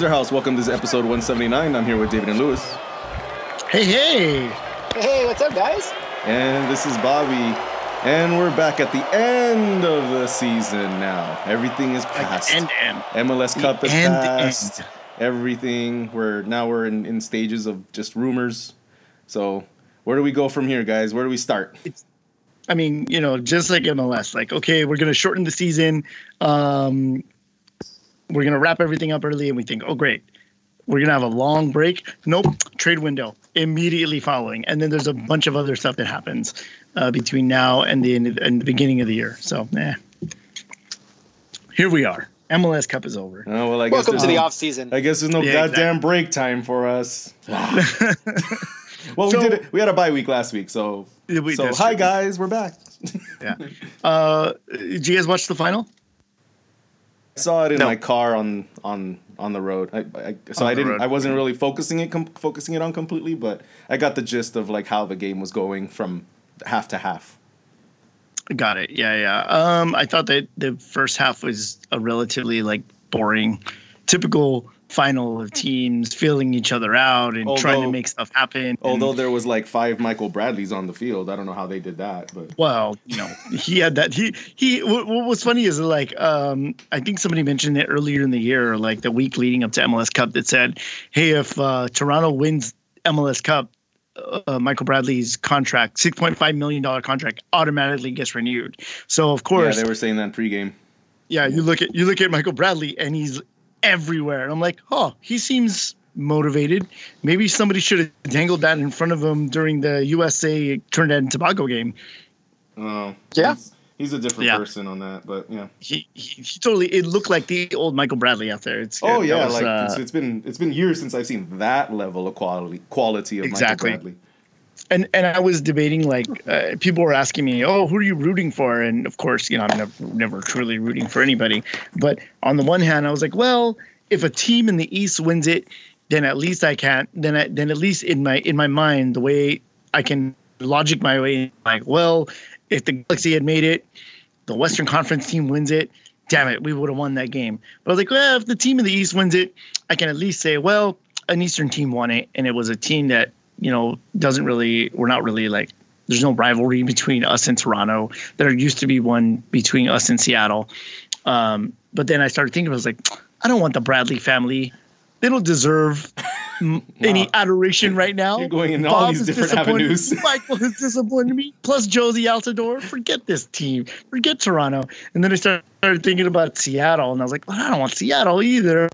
Laser House. Welcome to this episode 179. I'm here with David and Lewis. Hey, hey. Hey, what's up, guys? And this is Bobby. And we're back at the end of the season now. Everything is past. End, end. MLS Cup is end, passed. end. Everything. We're now we're in, in stages of just rumors. So where do we go from here, guys? Where do we start? I mean, you know, just like MLS, like, okay, we're going to shorten the season. Um, we're going to wrap everything up early, and we think, oh, great. We're going to have a long break. Nope. Trade window immediately following. And then there's a bunch of other stuff that happens uh, between now and the, end and the beginning of the year. So, eh. Here we are. MLS Cup is over. Oh well, I guess Welcome there's to the no, off season. I guess there's no Yeah, goddamn break time for us. well, we did it. We had a bye week last week, so we- so hi true. guys, we're back. Yeah. Uh, did you guys watch the final? I saw it in No. my car on on on the road. I, I so On I didn't. road. I wasn't really focusing it com- focusing it on completely, but I got the gist of like how the game was going from half to half. Got it. Yeah, yeah. Um, I thought that the first half was a relatively like boring, typical final of teams feeling each other out and trying to make stuff happen. Although and, there was like five Michael Bradleys on the field, I don't know how they did that, but well, you know, he had that. He he. What, what was funny is like, um, I think somebody mentioned it earlier in the year, like the week leading up to MLS Cup, that said, "Hey, if uh, Toronto wins MLS Cup." Uh, Michael Bradley's contract, six point five million dollar contract, automatically gets renewed. So of course, yeah, course, they were saying that pregame. yeah, you look at you look at Michael Bradley and he's everywhere. And I'm like, oh, he seems motivated. Maybe somebody should have dangled that in front of him during the USA Trinidad and Tobago game. Oh, Yeah. he's, he's a different Yeah. person on that, but yeah. He, he, he totally it looked like the old Michael Bradley out there. It's Oh that yeah, was, like uh, it's, it's been it's been years since I've seen that level of quality quality of Exactly. Michael Bradley. And and I was debating like uh, people were asking me, "Oh, who are you rooting for?" And of course, you know, I'm never, never truly rooting for anybody. But on the one hand, I was like, "Well, if a team in the East wins it, then at least I can't. Then I, then at least in my in my mind, the way I can logic my way, like, well, if the Galaxy had made it, the Western Conference team wins it. Damn it, we would have won that game. But I was like, well, if the team in the East wins it, I can at least say, well, an Eastern team won it, and it was a team that you know doesn't really, we're not really like, there's no rivalry between us and Toronto. There used to be one between us and Seattle. Um, but then I started thinking, I was like, I don't want the Bradley family. They don't deserve m- any adoration right now. You're going in all these different avenues. Michael has disappointed me. Plus Jozy Altidore. Forget this team. Forget Toronto. And then I started started thinking about Seattle, and I was like, well, I don't want Seattle either.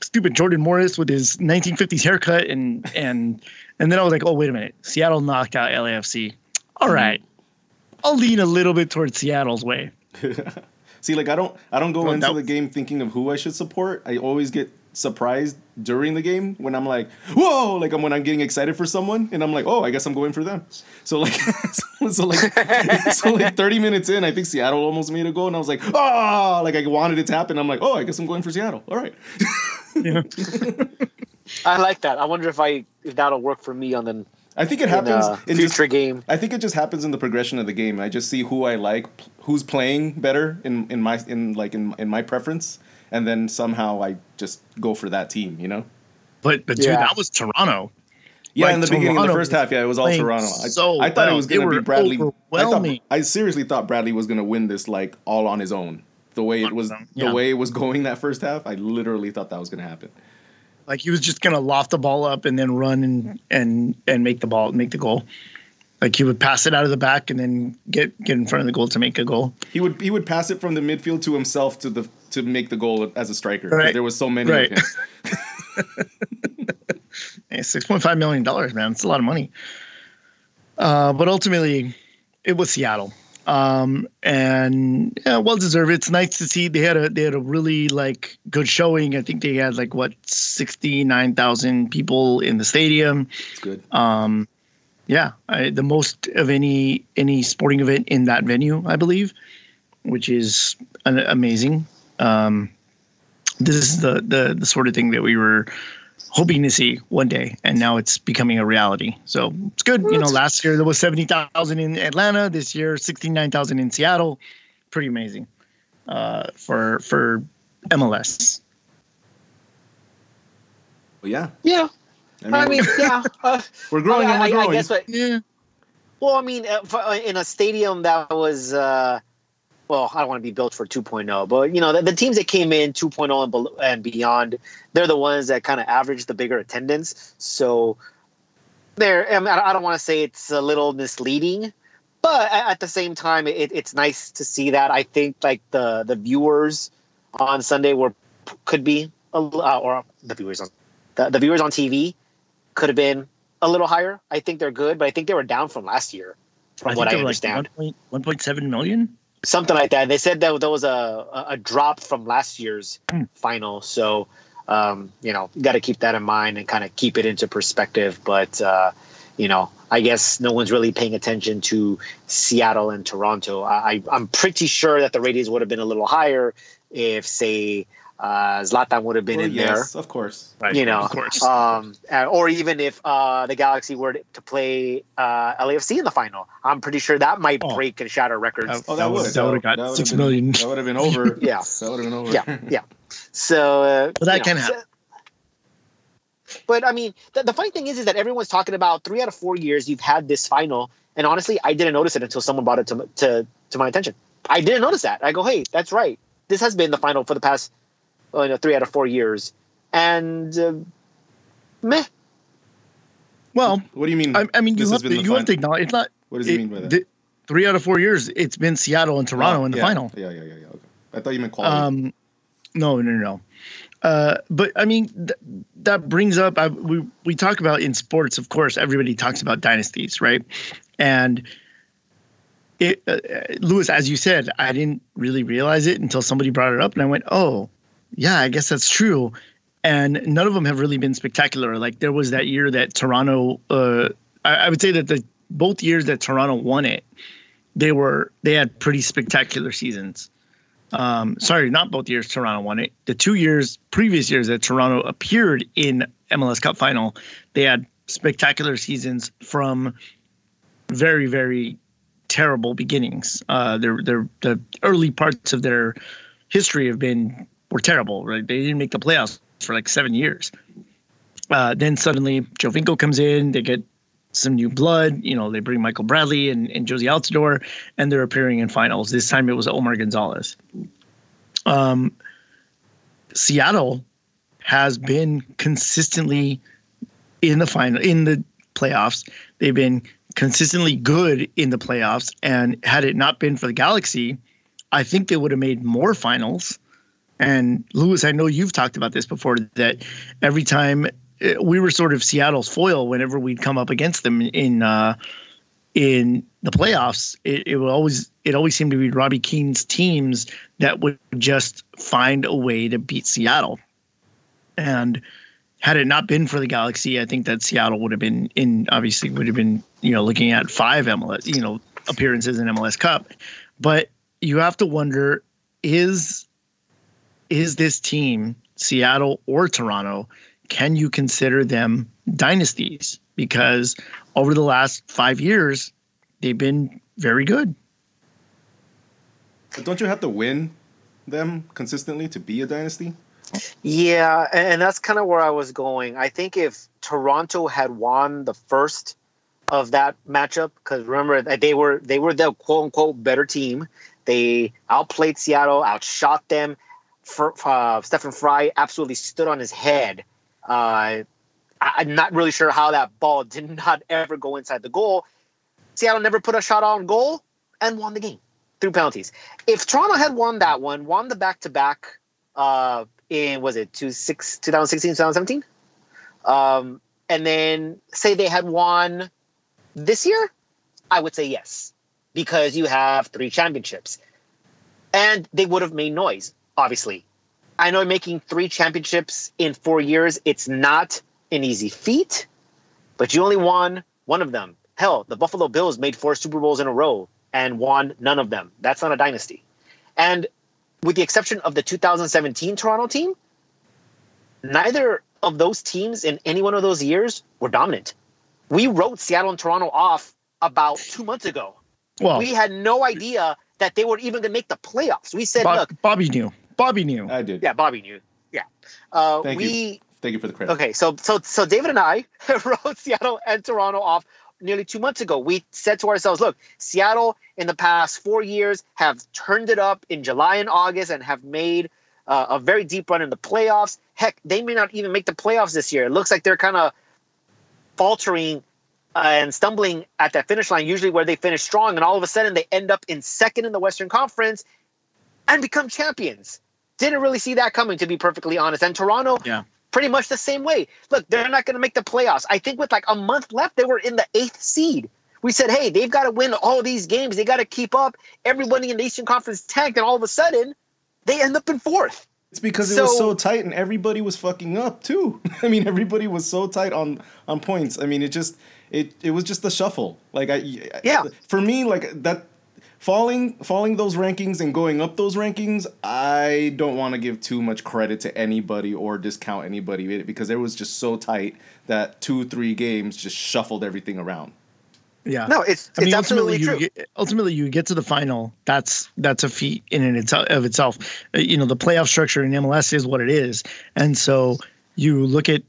Stupid Jordan Morris with his 1950s haircut, and and and then I was like, oh wait a minute, Seattle knocked out LAFC. All right. Mm-hmm. I'll lean a little bit towards Seattle's way. See, like I don't I don't go Well, into that- the game thinking of who I should support. I always get surprised during the game when I'm like, whoa, like I'm when I'm getting excited for someone and I'm like, oh, I guess I'm going for them. So like so, so like so like 30 minutes in, I think Seattle almost made a goal and I was like, oh, like I wanted it to happen. I'm like, oh, I guess I'm going for Seattle. All right. I like that. I wonder if I if that'll work for me on the I think it in, happens uh, in future just, game. I think it just happens in the progression of the game. I just see who I like, who's playing better in, in my in like in, in my preference, and then somehow I just go for that team. You know? But but dude, Yeah. that was Toronto. Yeah, Like, in the beginning, of the first half, yeah, it was all Toronto. I, so I thought it was going to be Bradley. I thought. I seriously thought Bradley was going to win this like all on his own. The way it was, Yeah. the way it was going that first half, I literally thought that was going to happen. Like he was just gonna loft the ball up and then run and and and make the ball make the goal. Like he would pass it out of the back and then get get in front of the goal to make a goal. He would he would pass it from the midfield to himself to the to make the goal as a striker. Right. There was so many Right. of him. Hey, Six point five million dollars, man. It's a lot of money. Uh, but ultimately, it was Seattle, um, and yeah, well deserved. It's nice to see they had a they had a really like good showing. I think they had like what sixty nine thousand people in the stadium. It's good. Um, yeah, I, the most of any any sporting event in that venue, I believe, which is an, amazing. Um, this is the, the the sort of thing that we were hoping to see one day, and now it's becoming a reality. So it's good. You know, last year there was seventy thousand in Atlanta. This year, sixty nine thousand in Seattle. Pretty amazing uh, for for MLS. But yeah, Yeah, I mean, I mean, yeah. Uh, we're growing I, and we're I- I growing. guess what, Yeah. Well, I mean, uh, for- uh, in a stadium that was, uh, well, I don't want to be built for 2.0, but you know, the, the teams that came in 2.0 and, bel- and beyond, they're the ones that kind of average the bigger attendance. So, there, I, mean, I don't want to say it's a little misleading, but at the same time, it, it's nice to see that. I think like the the viewers on Sunday were could be a, uh, or the viewers on the, the viewers on TV could have been a little higher. I think they're good, but I think they were down from last year, from I what I understand. like 1.7 million. Something like that. And They said that there was a, a, drop from last year's Hmm. final. So, um, you know, got to keep that in mind and kind of keep it into perspective. But, uh, you know, I guess no one's really paying attention to Seattle and Toronto. I- I'm pretty sure that the ratings would have been a little higher if, say, uh, Zlatan would have been Well, in there yes, of course. Right. you know, of course. um, uh, or even if uh, the Galaxy were to play uh, LAFC in the final, I'm pretty sure that might Oh. break and shatter records. That- Oh, that, would- would. that would've got would've six been- million. That would have been over. Yeah. That would have been over. Yeah, yeah. So, uh, But that you can happen. so- But I mean, the, the funny thing is, is that everyone's talking about three out of four years you've had this final, and honestly, I didn't notice it until someone brought it to to to my attention. I didn't notice that. I go, hey, that's right. This has been the final for the past, well, you know, three out of four years, and uh, meh. well, What do you mean? I, I mean, you This have to the you have to acknowledge it's not. what does he mean by that? the- three out of four years, it's been Seattle and Toronto Oh, in the yeah. final. Yeah, yeah, yeah, yeah. Okay. I thought you meant quality. Um, no, no, no. Uh, but I mean, th- that brings up I, we we talk about in sports. Of course, everybody talks about dynasties, right? And it, uh, Lewis, as you said, I didn't really realize it until somebody brought it up, and I went, "Oh, yeah, I guess that's true." And none of them have really been spectacular. Like there was that year that Toronto. Uh, I, I would say that the both years that Toronto won it, they were they had pretty spectacular seasons um, sorry, not both years Toronto won it. The two years, previous years that Toronto appeared in MLS Cup final, they had spectacular seasons from very, very terrible beginnings. Uh, their, their, the early parts of their history have been were terrible. Right, they didn't make the playoffs for like seven years. Uh, then suddenly Giovinco comes in. They get some new blood. You know, they bring Michael Bradley and, and Jozy Altidore, and they're appearing in finals. This time it was Omar Gonzalez. Um, Seattle has been consistently in the final in the playoffs. They've been consistently good in the playoffs, and had it not been for the Galaxy, I think they would have made more finals. And Lewis, I know you've talked about this before that every time uh, we were sort of Seattle's foil whenever we'd come up against them in uh, in the playoffs. It, it would always it always seemed to be Robbie Keane's teams that would just find a way to beat Seattle. And had it not been for the Galaxy, I think that Seattle would have been in obviously would have been you know looking at five MLS you know appearances in MLS Cup. But you have to wonder is is this team Seattle or Toronto? Can you consider them dynasties? Because over the last five years, they've been very good. but don't you have to win them consistently to be a dynasty? Yeah, and, and that's kind of where I was going. I think if Toronto had won the first of that matchup, because remember they were they were the quote unquote better team. They outplayed Seattle, outshot them. Uh, Stefan Frei absolutely stood on his head. Uh, I, I'm not really sure how that ball did not ever go inside the goal. Seattle never put a shot on goal and won the game through penalties. If Toronto had won that one, won the back to back in was it two six, 2016 2017 um and then say they had won this year i would say yes because you have three championships and they would have made noise obviously i know making three championships in four years it's not an easy feat but you only won one of them hell the buffalo bills made four super bowls in a row and won none of them that's not a dynasty and with the exception of the 2017 Toronto team, neither of those teams in any one of those years were dominant. We wrote Seattle and Toronto off about two months ago. Well, We had no idea that they were even going to make the playoffs. We said, Bob- look, Bobby knew. Bobby knew. I did. yeah, Bobby knew. Yeah. Uh, Thank we Thank you for the credit. Okay, so so so David and I wrote Seattle and Toronto off nearly two months ago. We said to ourselves, look, Seattle in the past four years have turned it up in July and August and have made uh, a very deep run in the playoffs. Heck, they may not even make the playoffs this year. It looks like they're kind of faltering uh, and stumbling at that finish line, usually where they finish strong, and all of a sudden they end up in second in the Western Conference and become champions. Didn't really see that coming, to be perfectly honest. And Toronto, Yeah. pretty much the same way. Look, they're not going to make the playoffs. I think with like a month left, they were in the eighth seed. We said, hey, they've got to win all these games. They got to keep up. Everybody in the Eastern Conference tanked, and all of a sudden, they end up in fourth. It's because it was So- so tight and everybody was fucking up too. I mean, everybody was so tight on on points. I mean, it just it it was just a shuffle. Like I Yeah. For me, like that falling falling those rankings and going up those rankings, I don't want to give too much credit to anybody or discount anybody because it was just so tight that two three games just shuffled everything around. Yeah. No, it's I mean, it's ultimately, absolutely you true. get, ultimately you get to the final. That's that's a feat in and itself of itself. Uh, You know, the playoff structure in MLS is what it is, and so you look at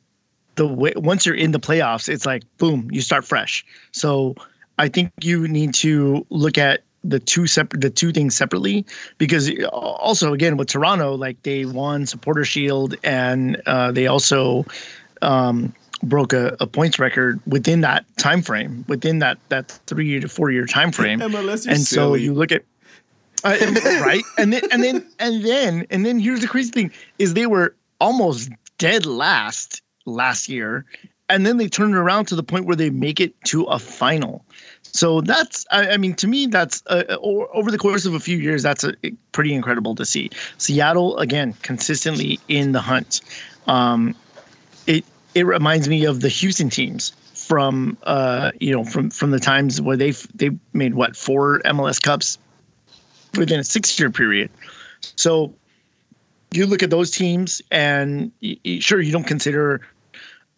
the way once you're in the playoffs, it's like boom, you start fresh. So I think you need to look at the two separate the two things separately because also again with Toronto, like they won Supporter Shield and uh, they also um, broke a, a points record within that time frame, within that that three to four year time frame. MLS, and so you look at uh, right, and then and then and then and then here's the crazy thing: is they were almost dead last last year, and then they turned around to the point where they make it to a final. So that's, I, I mean, to me, that's uh, over the course of a few years, that's a, pretty incredible to see. Seattle again, consistently in the hunt. Um, it it reminds me of the Houston teams from uh, you know from from the times where they they made what four MLS Cups within a six year period. So you look at those teams, and sure, you don't consider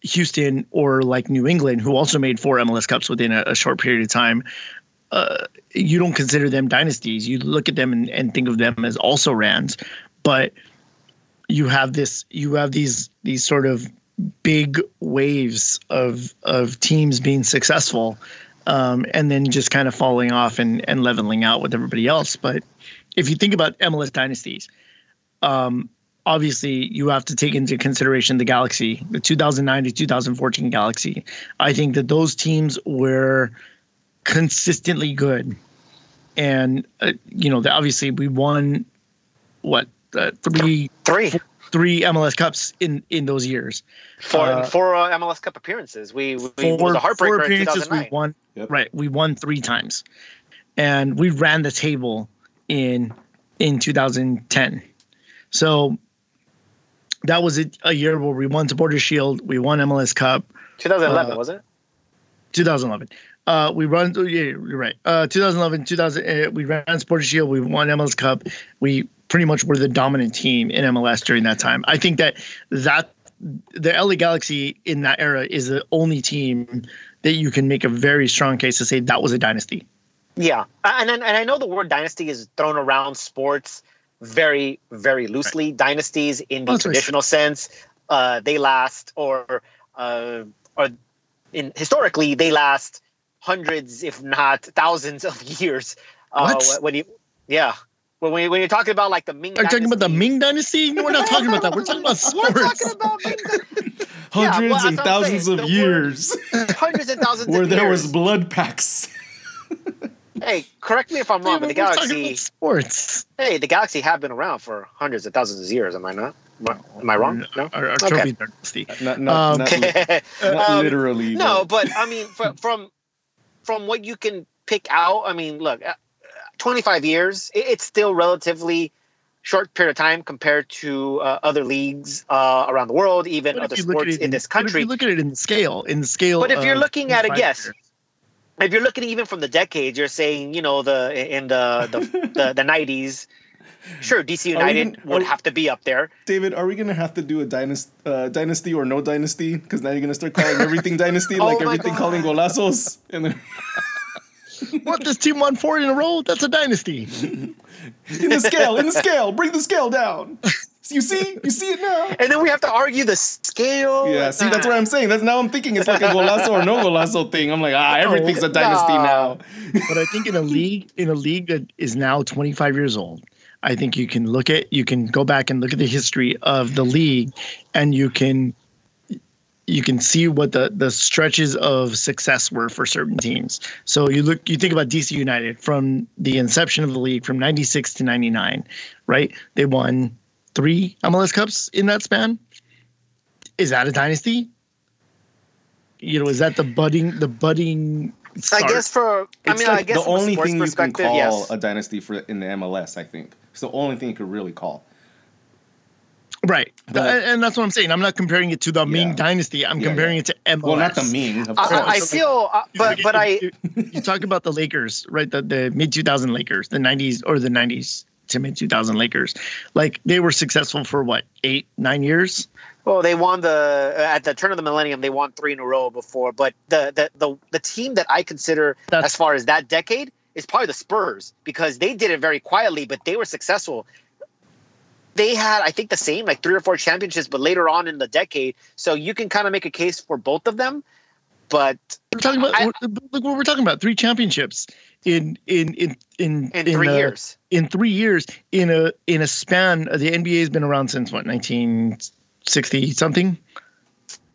Houston or like New England, who also made four MLS Cups within a, a short period of time. Uh, you don't consider them dynasties. You look at them and, and think of them as also Rans, but you have this. You have these these sort of big waves of of teams being successful, um, and then just kind of falling off and and leveling out with everybody else. But if you think about MLS dynasties, um, obviously you have to take into consideration the Galaxy, the 2009 to 2014 Galaxy. I think that those teams were consistently good, and uh, you know, the, obviously we won what uh, three Three, three MLS Cups in in those years. four, Uh, four uh, MLS Cup appearances. We, we Four, was a four heartbreaker in appearances 2009. we won. Yep. Right, we won three times, and we ran the table in in 2010. So that was a, a year where we won Supporter Shield, we won MLS Cup. 2011, Uh, was it? 2011. Uh, we run. oh, Yeah, you're right. Uh, 2011, 2000. Uh, we ran Supporter Shield. We won MLS Cup. We pretty much were the dominant team in MLS during that time. I think that that the LA Galaxy in that era is the only team that you can make a very strong case to say that was a dynasty. Yeah, and and and I know the word dynasty is thrown around sports very very loosely. Dynasties in the Well, that's what I traditional sense, uh, they last or uh, or in historically they last hundreds, if not thousands, of years. Uh, What? When you yeah. When, when when you're talking about like the Ming, Are you talking about the dynasty- Ming dynasty? No, we're not talking about that. We're talking about We're sports. talking about Ming dy- Hundreds well, and that's what I'm thousands saying. of The years hundreds and thousands where of there years. was blood packs. Hey, correct me if I'm wrong, Yeah, but the but we're talking Galaxy. sports. Hey, the Galaxy have been around for hundreds of thousands of years. Am I not? Am I- wrong? No. Our, our Okay. dynasty. Not, not, Um, not, li- not Um, literally. no, but I mean, from from from what you can pick out, I mean, look, uh, 25 years, it's still relatively short period of time compared to uh, other leagues uh, around the world, even other you look at sports it in this but if country. you look at it in the scale, in the scale. But if you're looking at it, 25 yes. years. If you're looking even from the decades, you're saying, you know, the in the the the, the 90s. Sure, DC Are we United would are- have to be up there. David, are we gonna have to do a dynasty, uh, dynasty or no dynasty? Because now you're gonna start calling everything dynasty, Oh like my everything God. calling golazos. And then What this team won four in a row? That's a dynasty. in the scale, in the scale, bring the scale down. You see, you see it now. And then we have to argue the scale. Yeah, see, that's what I'm saying. That's now I'm thinking it's like a golazo or no golazo thing. I'm like, ah, everything's a dynasty No. now. but I think in a league in a league that is now 25 years old, I think you can look at you can go back and look at the history of the league, and you can you can see what the the stretches of success were for certain teams. So you look you think about DC United from the inception of the league from 96 to 99, right? They won 3 MLS Cups in that span. Is that a dynasty? You know, is that the budding the budding I guess for I It's mean I guess the only thing you can call yes. a dynasty for in the MLS. I think it's the only thing you could really call. Right. But- and, and that's what I'm saying. I'm not comparing it to the Ming Dynasty. I'm Yeah, comparing yeah. it to MLS. Well, not the Ming, of course. I, I, I feel, uh, but but I you, you talk about the Lakers, right? The the mid 2000 Lakers, the 90s or the 90s to mid 2000 Lakers. Like they were successful for what eight nine years. Well, they won the uh, at the turn of the millennium. They won three in a row before, but the the the, the team that I consider That's- as far as that decade is probably the Spurs because they did it very quietly, but they were successful. They had, I think, the same like three or four championships, but later on in the decade, so you can kind of make a case for both of them. But We're talking about I- we're- look what we're talking about. Three championships in in in in in three uh, years, In three years, in a in a span, the NBA has been around since what 1960 something.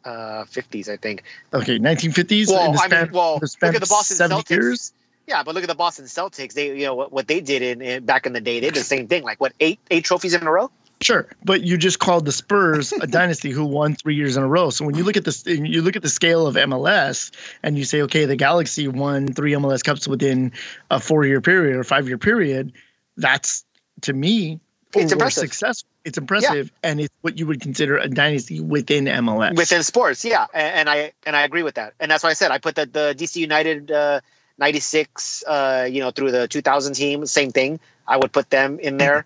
uh, fifties, I think. Okay, 1950s. Well, in the I mean, well, span look at the Boston 70 Celtics. years. Yeah, but look at the Boston Celtics. They, you know, what, what they did in, in back in the day. They did the same thing. Like what eight eight trophies in a row. Sure, but you just called the Spurs a dynasty who won three years in a row. So when you look at this, you look at the scale of MLS, and you say, okay, the Galaxy won three MLS Cups within a four-year period or five-year period. That's to me, It's impressive. Success. It's impressive, and it's what you would consider a dynasty within MLS. within sports yeah and, and i and i agree with that and that's why i said i put the, the dc united uh 96 uh you know through the 2000 team same thing i would put them in there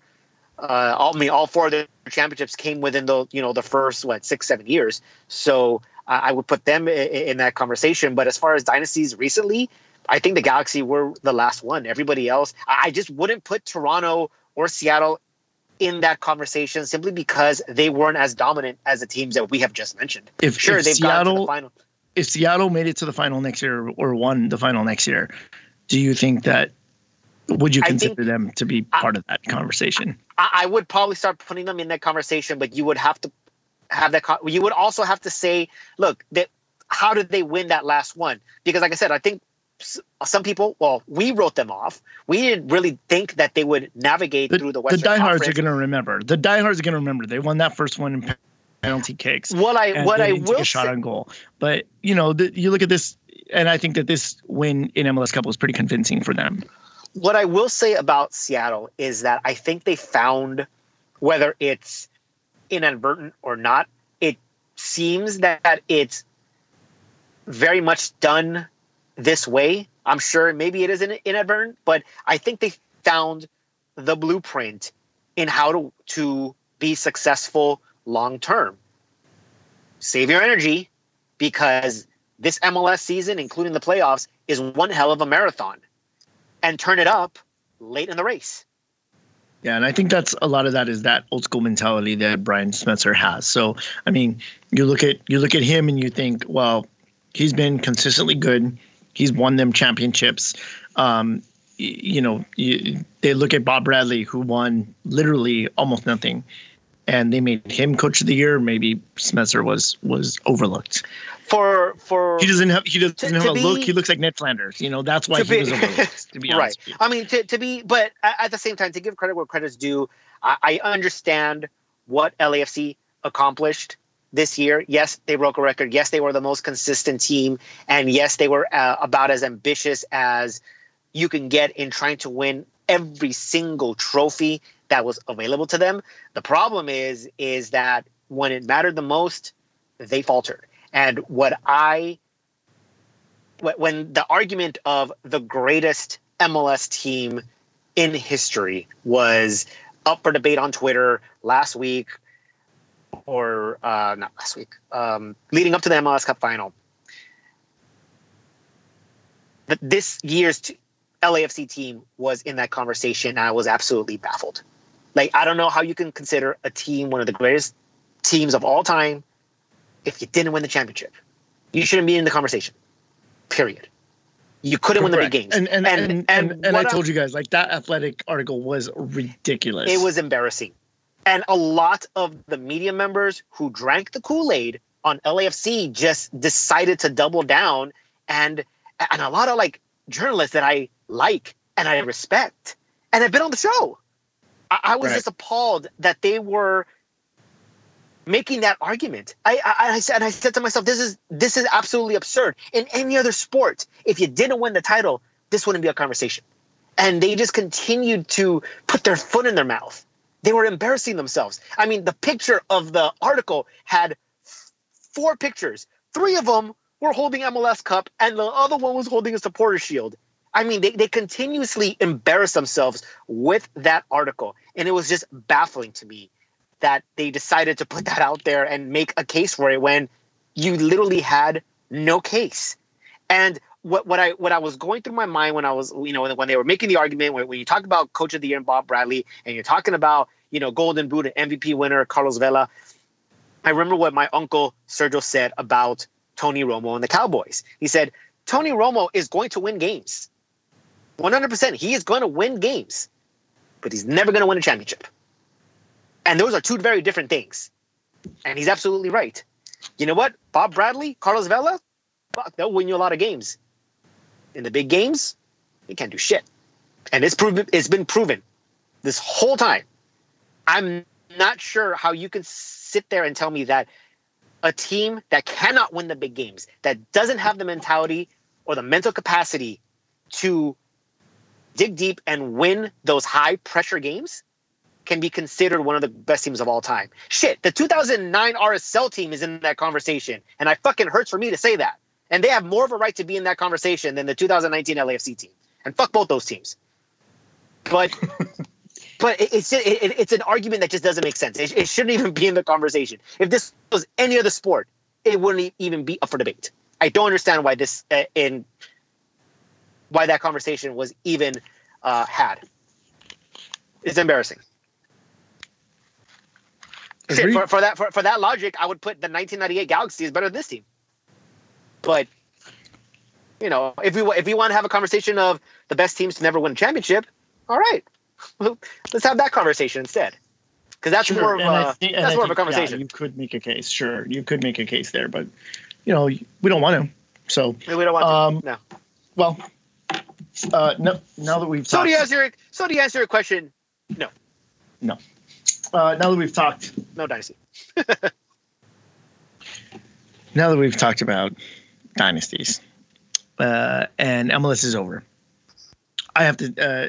uh all, i mean all four of the championships came within the you know the first what six seven years. So i, I would put them in, in that conversation. But as far as dynasties recently i think the galaxy were the last one. Everybody else i, just wouldn't put toronto or seattle in that conversation simply because they weren't as dominant as the teams that we have just mentioned. If, sure if they've gotten to the final. if Seattle made it to the final next year or won the final next year, do you think that would you consider think- them to be part of that conversation? I, I would probably start putting them in that conversation, but you would have to have that. co- You would also have to say, look, that how did they win that last one? Because, like I said, I think some people, well, we wrote them off. We didn't really think that they would navigate The, through the Western. the diehards are going to remember. The diehards are going to remember. They won that first one in penalty kicks. What I what I will shot say, on goal. But you know, the, you look at this, and I think that this win in MLS Cup was pretty convincing for them. What I will say about Seattle is that I think they found whether it's inadvertent or not, it seems that it's very much done this way. I'm sure maybe it isn't inadvertent, but I think they found the blueprint in how to to be successful long term. Save your energy because this MLS season, including the playoffs, is one hell of a marathon and turn it up late in the race. Yeah, and I think that's a lot of that is that old school mentality that Brian Schmetzer has. So, I mean, you look at you look at him and you think, well, he's been consistently good. He's won them championships. Um, you know, you, they look at Bob Bradley, who won literally almost nothing, and they made him coach of the year. Maybe Schmetzer was was overlooked. For for He doesn't have he doesn't To- have to a look. He looks like Ned Flanders. You know, that's why he be- was overlooked. To be right. honest. I mean, to, to be, but at the same time, to give credit where credit's due, I, I understand what LAFC accomplished this year. Yes, they broke a record. Yes, they were the most consistent team, and yes, they were uh, about as ambitious as you can get in trying to win every single trophy that was available to them. The problem is, is that when it mattered the most, they faltered. And what I when the argument of the greatest MLS team in history was up for debate on Twitter last week, or uh, not last week, um, leading up to the MLS Cup final. This year's LAFC team was in that conversation, I was absolutely baffled. Like I don't know how you can consider a team one of the greatest teams of all time if you didn't win the championship. You shouldn't be in the conversation. Period. You couldn't win the big games. And and and, and, and, and I what told you guys like that athletic article was ridiculous. It was embarrassing. And a lot of the media members who drank the Kool-Aid on LAFC just decided to double down and and a lot of like journalists that I like and I respect and have been on the show. I, I was Right. just appalled that they were making that argument. I, I I said I said to myself, this is this is absolutely absurd. In any other sport, if you didn't win the title, this wouldn't be a conversation. And they just continued to put their foot in their mouth. They were embarrassing themselves. I mean, the picture of the article had four pictures. Three of them were holding MLS Cup, and the other one was holding a supporter shield. I mean, they, they continuously embarrass themselves with that article. And it was just baffling to me that they decided to put that out there and make a case for it when you literally had no case. And what, what I what I was going through my mind when I was you know when, they were making the argument when, when you talk about coach of the year and Bob Bradley and you're talking about you know Golden Boot and MVP winner Carlos Vela, I remember what my uncle Sergio said about Tony Romo and the Cowboys. He said Tony Romo is going to win games, 100. percent He is going to win games, but he's never going to win a championship. And those are two very different things. And he's absolutely right. You know what? Bob Bradley, Carlos Vela, fuck, they'll win you a lot of games. In the big games, they can't do shit. And it's proven it's been proven this whole time. I'm not sure how you can sit there and tell me that a team that cannot win the big games, that doesn't have the mentality or the mental capacity to dig deep and win those high pressure games can be considered one of the best teams of all time. Shit, the 2009 RSL team is in that conversation, and I fucking hurts for me to say that. And they have more of a right to be in that conversation than the 2019 LAFC team. And fuck both those teams. But but it's it, it- it's an argument that just doesn't make sense. It, it shouldn't even be in the conversation. If this was any other sport, it wouldn't even be up for debate. I don't understand why this uh, in why that conversation was even uh, had. It's embarrassing. Shit, for, for that for, for that logic, I would put the 1998 Galaxy is better than this team. But you know, if we if we want to have a conversation of the best teams to never win a championship, all right, let's have that conversation instead. Because that's Sure, more of and a thi- that's more of a think, yeah, conversation. you could make a case, sure. You could make a case there, but you know, we don't want to. So, we don't want to. um, no. well, uh, no, now that we've So talked, to answer so to answer your question, uh, now that we've talked, no dynasty. now that we've talked about dynasties, uh, and MLS is over, I have to uh,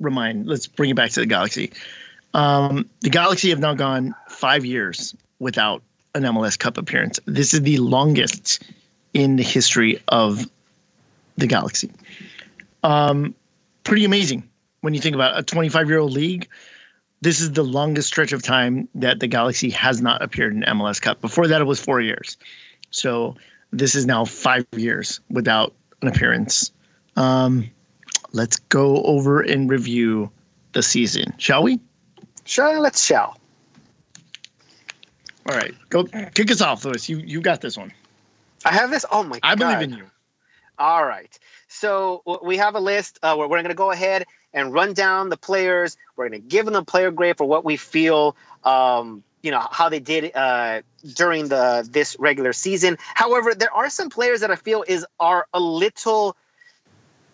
remind. Let's bring it back to the Galaxy. Um, the Galaxy have now gone five years without an MLS Cup appearance. This is the longest in the history of the Galaxy. Um, pretty amazing when you think about a 25 year old league. This is the longest stretch of time that the Galaxy has not appeared in MLS Cup. Before that, it was four years. So this is now five years without an appearance. Um, let's go over and review the season, shall we? Sure, let's shall. All right, go kick us off, Lewis. You you got this one. I have this. Oh my I god! believe in you. All right. So we have a list. Uh, where we're going to go ahead and run down the players. We're going to give them a player grade for what we feel, um, you know, how they did uh, during the this regular season. However, there are some players that I feel is are a little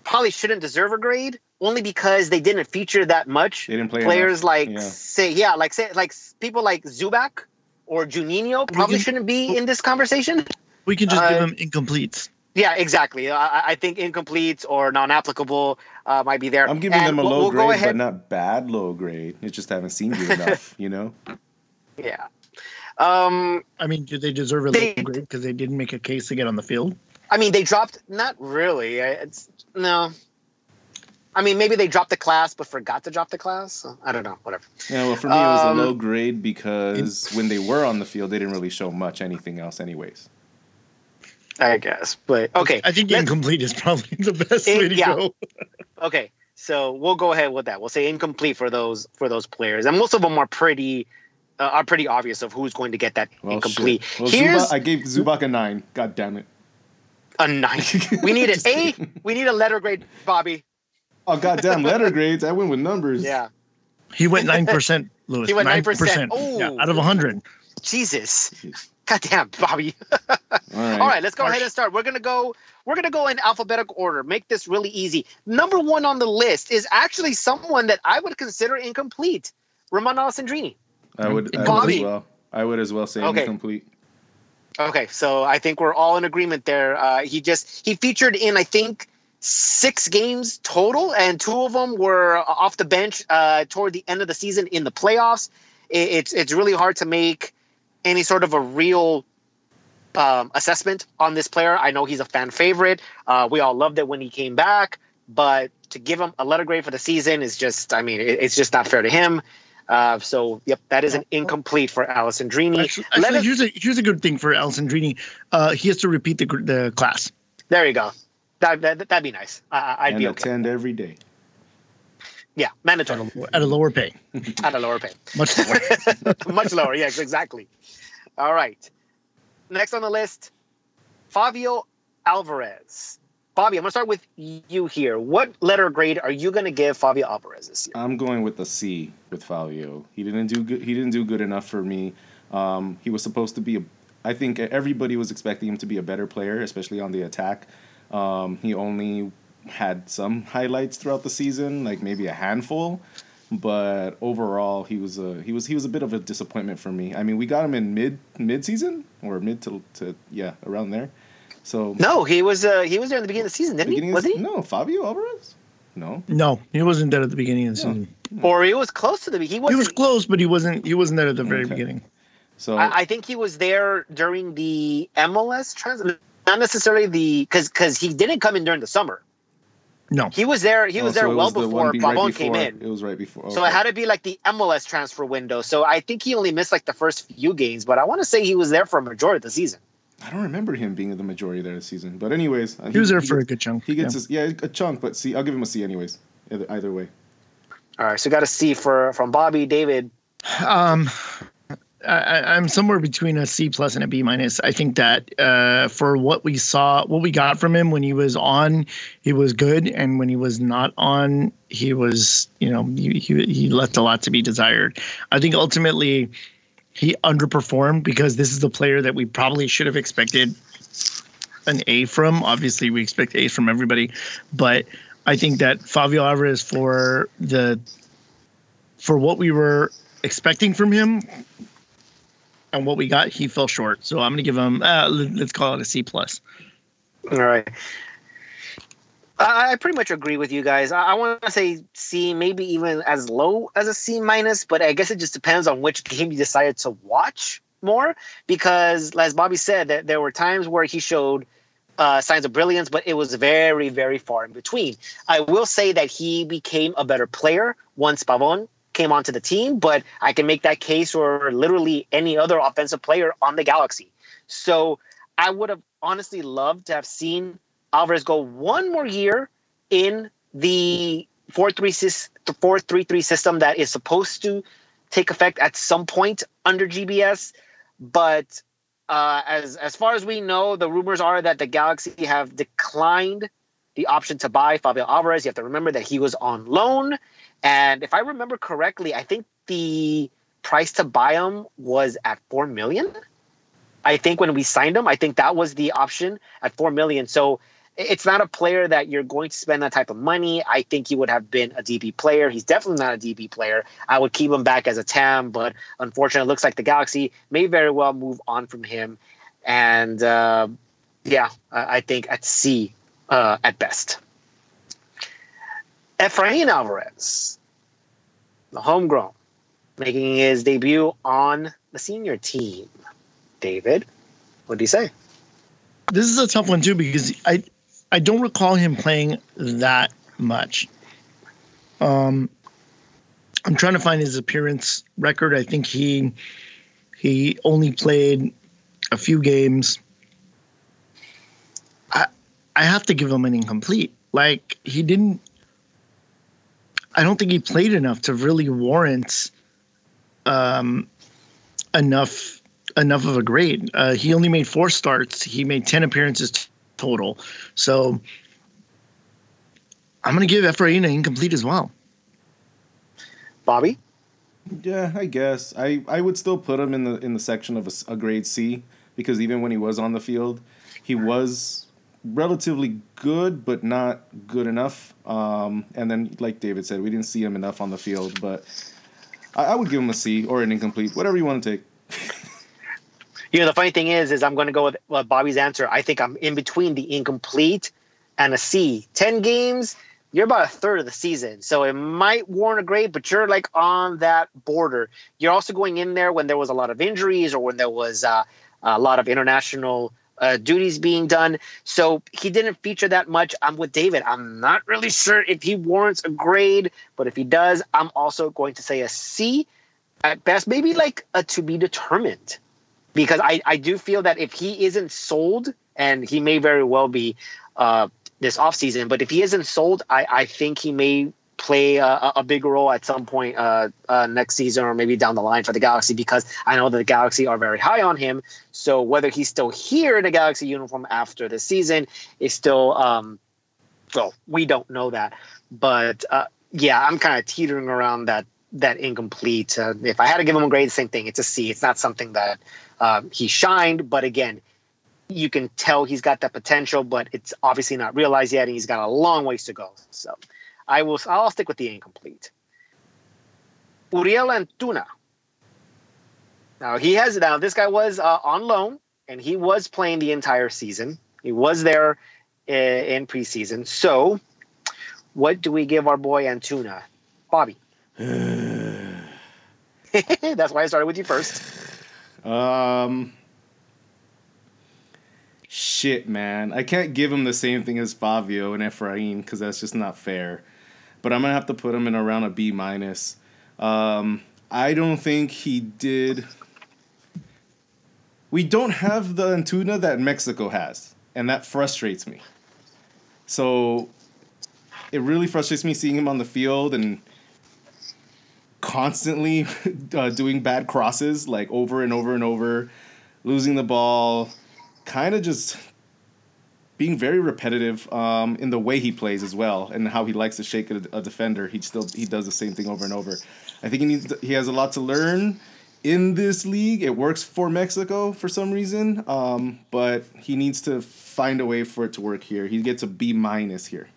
probably shouldn't deserve a grade only because they didn't feature that much. They didn't play Players enough. like Yeah. say yeah, like say like people like Zubak or Juninho probably can- shouldn't be in this conversation. We can just Uh, give them incompletes. Yeah, exactly. I, I- I think incomplete or non-applicable uh, might be there. I'm giving And them a we'll- low we'll grade, but not bad low grade. It's just haven't seen you enough, you know. Yeah. Um, I mean, do they deserve a They- low grade because they didn't make a case to get on the field? I mean, they dropped. Not really. It's no. I mean, maybe they dropped the class, but forgot to drop the class. So, I don't know. Whatever. Yeah, well, for me, it was Um, a low grade because when they were on the field, they didn't really show much anything else, anyways. I guess. But okay. I think incomplete is probably the best It- way to yeah. go. Okay. So we'll go ahead with that. We'll say incomplete for those for those players, and most of them are pretty uh, are pretty obvious of who's going to get that Well, incomplete. Well, Here's Zubak, I gave Zubak a nine. God damn it. a nine. We need an A. We need a letter grade, Bobby. Oh goddamn letter grades. I went with numbers. Yeah. He went nine percent, Lewis. He went 9%. 9%. Yeah, out of hundred. Jesus. God damn, Bobby. All right. All right, let's go ahead and start. We're gonna go. We're gonna go in alphabetical order. Make this really easy. Number one on the list is actually someone that I would consider incomplete. Ramon Alessandrini. I would, I would as well. I would as well say Okay. incomplete. Okay, so I think we're all in agreement there. Uh, he just he featured in I think six games total, and two of them were off the bench uh, toward the end of the season in the playoffs. It, it's it's really hard to make any sort of a real um, assessment on this player. I know he's a fan favorite. Uh, we all loved it when he came back, but to give him a letter grade for the season is just I mean it, it's just not fair to him. Uh, so yep, that is an incomplete for Alessandrini. Actually, Let actually us- here's a here's a good thing for Alessandrini. Uh, he has to repeat the the class. There you go. That, that, that'd be nice. I, I- I'd and be okay. attend every day. Yeah, mandatory at a lower pay, at a lower pay. much lower. Much lower. Yes, exactly. All right. Next on the list, Fabio Alvarez. Bobby, I'm going to start with you here. What letter grade are you going to give Fabio Alvarez this year? I'm going with a C with Fabio. He didn't do good. He didn't do good enough for me. Um, he was supposed to be a. I think everybody was expecting him to be a better player, especially on the attack. Um, he only had some highlights throughout the season, like maybe a handful, but overall he was a he was he was a bit of a disappointment for me. I mean, we got him in mid mid season or mid to to yeah around there. So No, he was uh, he was there in the beginning of the season, didn't he? Was the- he? no Fabio Alvarez. No, no, he wasn't there at the beginning of the season. Or he was close to the he He wasn't was close, but he wasn't. He wasn't there at the very Okay. beginning. so I, I think he was there during the MLS trans not necessarily the cuz cuz he didn't come in during the summer. No, He was there he oh, was so there it well the before one be- right came in. It was right before. So it had to be like the MLS transfer window. So I think he only missed like the first few games, but I want to say he was there for a majority of the season. I don't remember him being in the majority there this season. But anyways, uh, he was there for a good chunk. he gets yeah. his yeah a chunk, but see, I'll give him a C anyways. Either, either way. All right, so we got a C for from Bobby David. Um, I, I'm somewhere between a C plus and a B minus. I think that uh, for what we saw, what we got from him when he was on, he was good, and when he was not on, he was, you know, he he, he left a lot to be desired. I think ultimately he underperformed because this is the player that we probably should have expected an A from. Obviously, we expect A's from everybody, but I think that Fabio Alvarez for the for what we were expecting from him and what we got, he fell short. So I'm going to give him. Uh, let- let's call it a C plus. All right. I I pretty much agree with you guys. I, I want to say C, maybe even as low as a C minus, but I guess it just depends on which game you decided to watch more. Because, as Bobby said, that there were times where he showed uh, signs of brilliance, but it was very, very far in between. I will say that he became a better player once Pavon came onto the team, but I can make that case for literally any other offensive player on the Galaxy. So I would have honestly loved to have seen Alvarez go one more year in the 4-3-3 system that is supposed to take effect at some point under GBS. But uh, as as far as we know, the rumors are that the Galaxy have declined the option to buy Fabio Alvarez. You have to remember that he was on loan, and if I remember correctly, I think the price to buy him was at four million. I think when we signed him, I think that was the option at four million. So it's not a player that you're going to spend that type of money. I think he would have been a DP player. He's definitely not a DP player. I would keep him back as a TAM, but unfortunately, it looks like the Galaxy may very well move on from him. And uh, yeah, I think at C uh, at best. Efrain Alvarez, the homegrown, making his debut on the senior team. David, what do you say? This is a tough one too because I I don't recall him playing that much. Um, I'm trying to find his appearance record. I think he he only played a few games. I I have to give him an incomplete. Like he didn't I don't think he played enough to really warrant um, enough enough of a grade. Uh, he only made four starts. He made ten appearances t- total. So I'm going to give Efrain an incomplete as well. Bobby? Yeah, I guess I, I would still put him in the in the section of a, a grade C because even when he was on the field, he was relatively good, but not good enough. Um, and then, like David said, we didn't see him enough on the field, but I, I would give him a C or an incomplete, whatever you want to take. You know, the funny thing is, is I'm going to go with Bobby's answer. I think I'm in between the incomplete and a C. Ten games, you're about a third of the season, so it might warrant a grade, but you're like on that border. You're also going in there when there was a lot of injuries or when there was uh, a lot of international uh, duties being done. So he didn't feature that much. I'm with David. I'm not really sure if he warrants a grade, but if he does, I'm also going to say a C at best, maybe like a to be determined because I, I do feel that if he isn't sold, and he may very well be uh, this offseason, but if he isn't sold, I, I think he may play a, a big role at some point uh, uh, next season or maybe down the line for the Galaxy because I know that the Galaxy are very high on him. So whether he's still here in a Galaxy uniform after the season is still, um, well, we don't know that. But uh, yeah, I'm kind of teetering around that that incomplete. Uh, if I had to give him a grade, same thing. It's a C. It's not something that uh, he shined, but again, you can tell he's got that potential, but it's obviously not realized yet, and he's got a long ways to go. So, I will. I'll stick with the incomplete. Uriel Antuna. Now he has now. This guy was uh, on loan, and he was playing the entire season. He was there in, in preseason. So, what do we give our boy Antuna, Bobby? That's why I started with you first. Um, shit, man. I can't give him the same thing as Fabio and Efrain because that's just not fair. But I'm gonna have to put him in around a B minus. Um, I don't think he did. We don't have the Antuna that Mexico has, and that frustrates me. So it really frustrates me seeing him on the field and constantly uh, doing bad crosses like over and over and over, losing the ball, kind of just being very repetitive um, in the way he plays as well and how he likes to shake a, a, defender. He still he does the same thing over and over. I think he needs to, he has a lot to learn in this league. It works for Mexico for some reason, um, but he needs to find a way for it to work here. He gets a B minus here.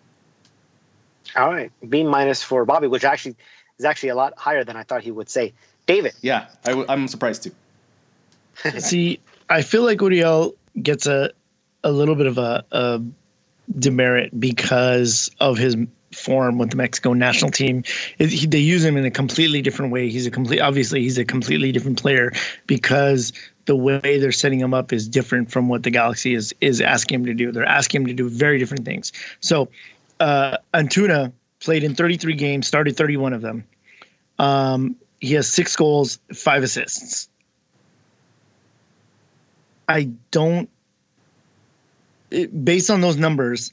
All right, B minus for Bobby, which actually is actually a lot higher than I thought he would say. David. Yeah, i w- I'm surprised too. See, I feel like Uriel gets a a little bit of a, a demerit because of his form with the Mexico national team. It, he, they use him in a completely different way. He's a complete, obviously, he's a completely different player because the way they're setting him up is different from what the Galaxy is is asking him to do. They're asking him to do very different things. So, uh, Antuna played in 33 games, started 31 of them. Um, he has six goals, five assists. I don't. It, based on those numbers,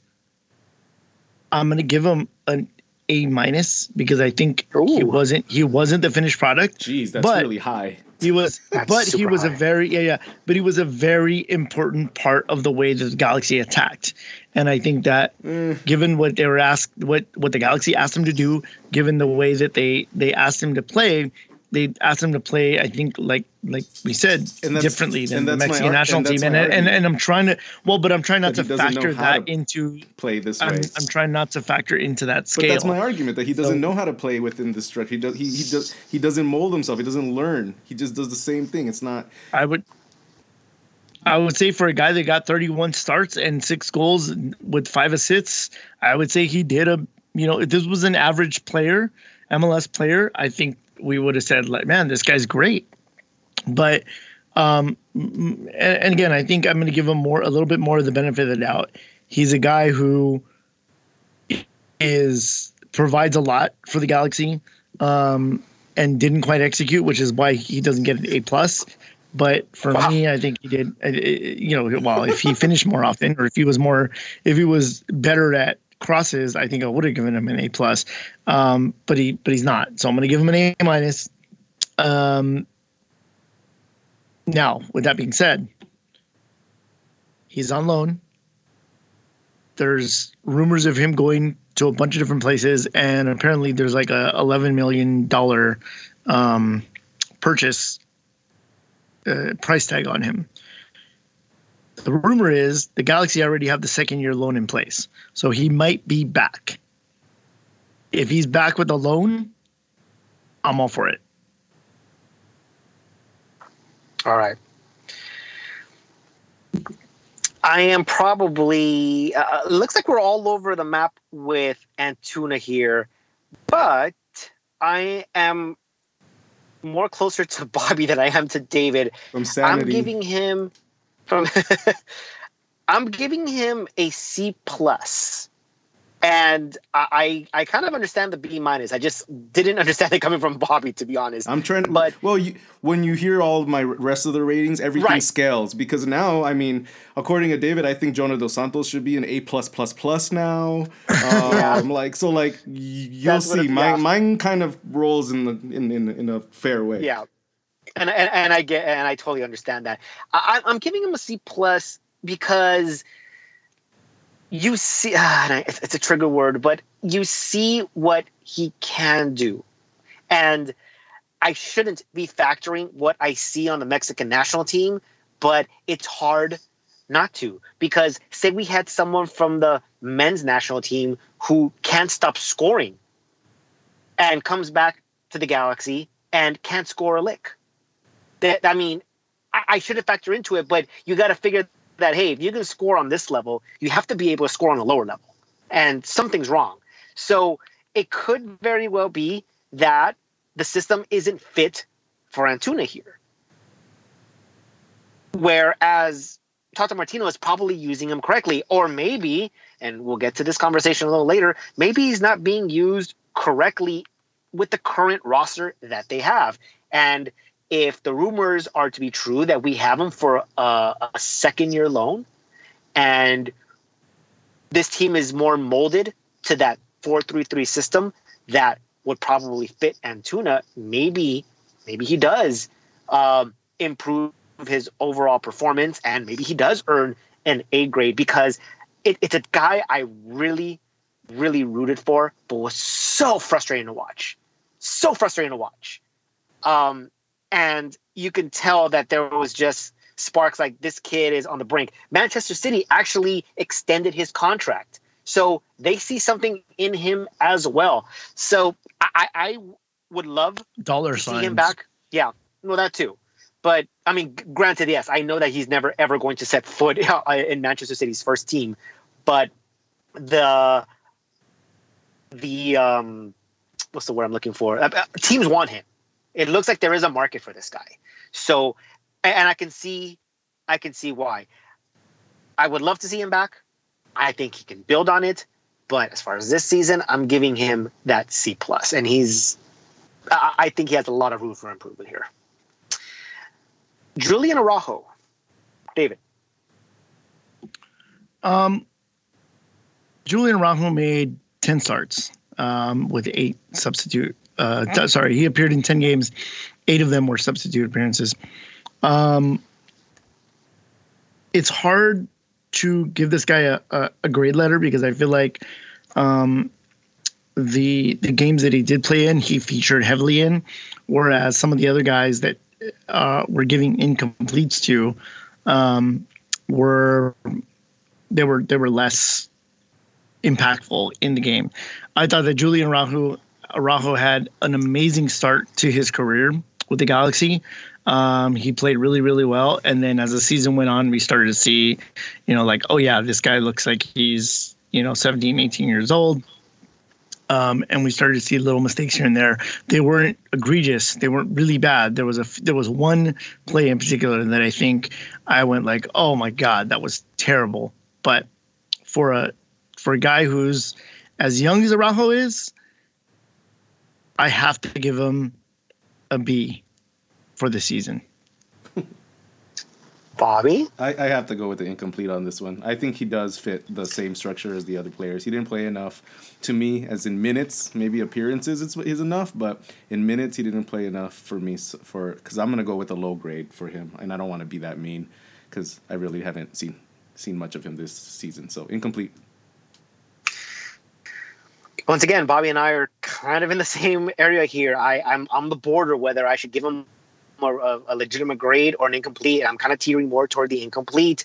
I'm going to give him an A minus because I think Ooh. he wasn't he wasn't the finished product. Jeez, that's but, really high. He was, but he was high. a very yeah yeah. But he was a very important part of the way that the Galaxy attacked, and I think that mm. given what they were asked, what what the Galaxy asked him to do, given the way that they they asked him to play, they asked him to play. I think like like we said differently than the Mexican national team, and and, and I'm trying to well, but I'm trying not to factor that to into play this way. I'm, I'm, trying not to factor into that scale. But that's my argument that he doesn't so, know how to play within the structure. He does he he does he doesn't mold himself. He doesn't learn. He just does the same thing. It's not. I would. I would say for a guy that got 31 starts and six goals with five assists, I would say he did a you know if this was an average player, MLS player, I think we would have said like, man, this guy's great. But um, and, and again, I think I'm going to give him more a little bit more of the benefit of the doubt. He's a guy who is provides a lot for the Galaxy um, and didn't quite execute, which is why he doesn't get an A plus. But for wow. me, I think he did. Uh, you know, well, if he finished more often, or if he was more, if he was better at crosses, I think I would have given him an A plus. Um, but he but he's not. So I'm gonna give him an A minus. Um, now, with that being said, he's on loan. There's rumors of him going to a bunch of different places, and apparently there's like a 11 million dollar um, purchase uh, price tag on him. The rumor is the Galaxy already have the second year loan in place, so he might be back. If he's back with a loan, I'm all for it. All right. I am probably. Uh, looks like we're all over the map with Antuna here, but I am more closer to Bobby than I am to David. From sanity. I'm giving him from. I'm giving him a C plus and I I kind of understand the B minus. I just didn't understand it coming from Bobby, to be honest. I'm trying, but well, you, when you hear all of my rest of the ratings, everything right. scales because now, I mean, according to David, I think Jonah Dos Santos should be an A plus plus plus now. Um, yeah. Like so, like you'll That's see. My yeah. mine kind of rolls in the in in, in a fair way. Yeah, and, and and I get and I totally understand that. I, I'm giving him a C plus because you see, uh, it's a trigger word, but you see what he can do. And I shouldn't be factoring what I see on the Mexican national team, but it's hard not to. Because say we had someone from the men's national team who can't stop scoring and comes back to the Galaxy and can't score a lick. That I mean, I, I shouldn't factor into it, but you got to figure that hey, if you can score on this level, you have to be able to score on a lower level, and something's wrong. So it could very well be that the system isn't fit for Antuna here. Whereas Tata Martino is probably using him correctly, or maybe, and we'll get to this conversation a little later, maybe he's not being used correctly with the current roster that they have. And if the rumors are to be true that we have him for a, a second year loan and this team is more molded to that 433 system that would probably fit Antuna, maybe maybe he does um, improve his overall performance and maybe he does earn an A grade because it, it's a guy I really, really rooted for, but was so frustrating to watch. So frustrating to watch. Um, and you can tell that there was just sparks like this kid is on the brink. Manchester City actually extended his contract. So they see something in him as well. So I, I would love dollar to signs. see him back. Yeah, well that too. But I mean, granted, yes, I know that he's never ever going to set foot in Manchester City's first team, but the the um, what's the word I'm looking for? Uh, uh teams want him it looks like there is a market for this guy. So, and I can see, I can see why. I would love to see him back. I think he can build on it. But as far as this season, I'm giving him that C plus, and he's. I think he has a lot of room for improvement here. Julian Araujo, David. Um, Julian Araujo made ten starts um, with eight substitute uh, sorry, he appeared in 10 games. Eight of them were substitute appearances. Um, it's hard to give this guy a, a, a grade letter because I feel like um, the the games that he did play in, he featured heavily in, whereas some of the other guys that uh, were giving incompletes to um, were they were they were less impactful in the game. I thought that Julian Araujo Araujo had an amazing start to his career with the Galaxy. Um, he played really, really well. And then as the season went on, we started to see, you know, like, oh, yeah, this guy looks like he's, you know, 17, 18 years old. Um, and we started to see little mistakes here and there. They weren't egregious. They weren't really bad. There was a there was one play in particular that I think I went like, oh my god, that was terrible. But for a for a guy who's as young as Araujo is, I have to give him a B for the season. Bobby? I, I have to go with the incomplete on this one. I think he does fit the same structure as the other players. He didn't play enough to me, as in minutes, maybe appearances is, is enough, but in minutes he didn't play enough for me for because I'm gonna go with a low grade for him, and I don't want to be that mean because I really haven't seen seen much of him this season. So incomplete. Once again, Bobby and I are kind of in the same area here. I, I'm on the border whether I should give him a, a legitimate grade or an incomplete. I'm kind of teetering more toward the incomplete.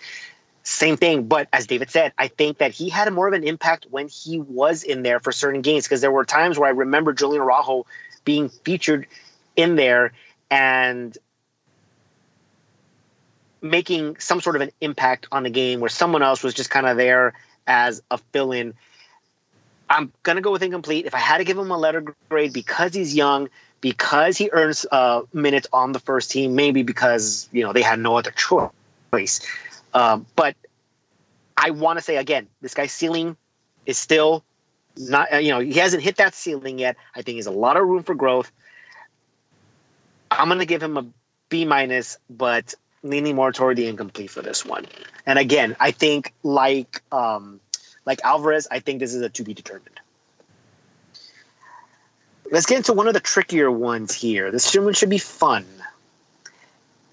Same thing, but as David said, I think that he had more of an impact when he was in there for certain games because there were times where I remember Julian Araujo being featured in there and making some sort of an impact on the game where someone else was just kind of there as a fill-in. I'm gonna go with incomplete. If I had to give him a letter grade because he's young, because he earns uh, minutes on the first team, maybe because you know they had no other choice. Um, but I want to say again, this guy's ceiling is still not. Uh, you know, he hasn't hit that ceiling yet. I think he's a lot of room for growth. I'm going to give him a B minus, but leaning more toward the incomplete for this one. And again, I think like um, like Alvarez, I think this is a to be determined. Let's get into one of the trickier ones here. This one should be fun.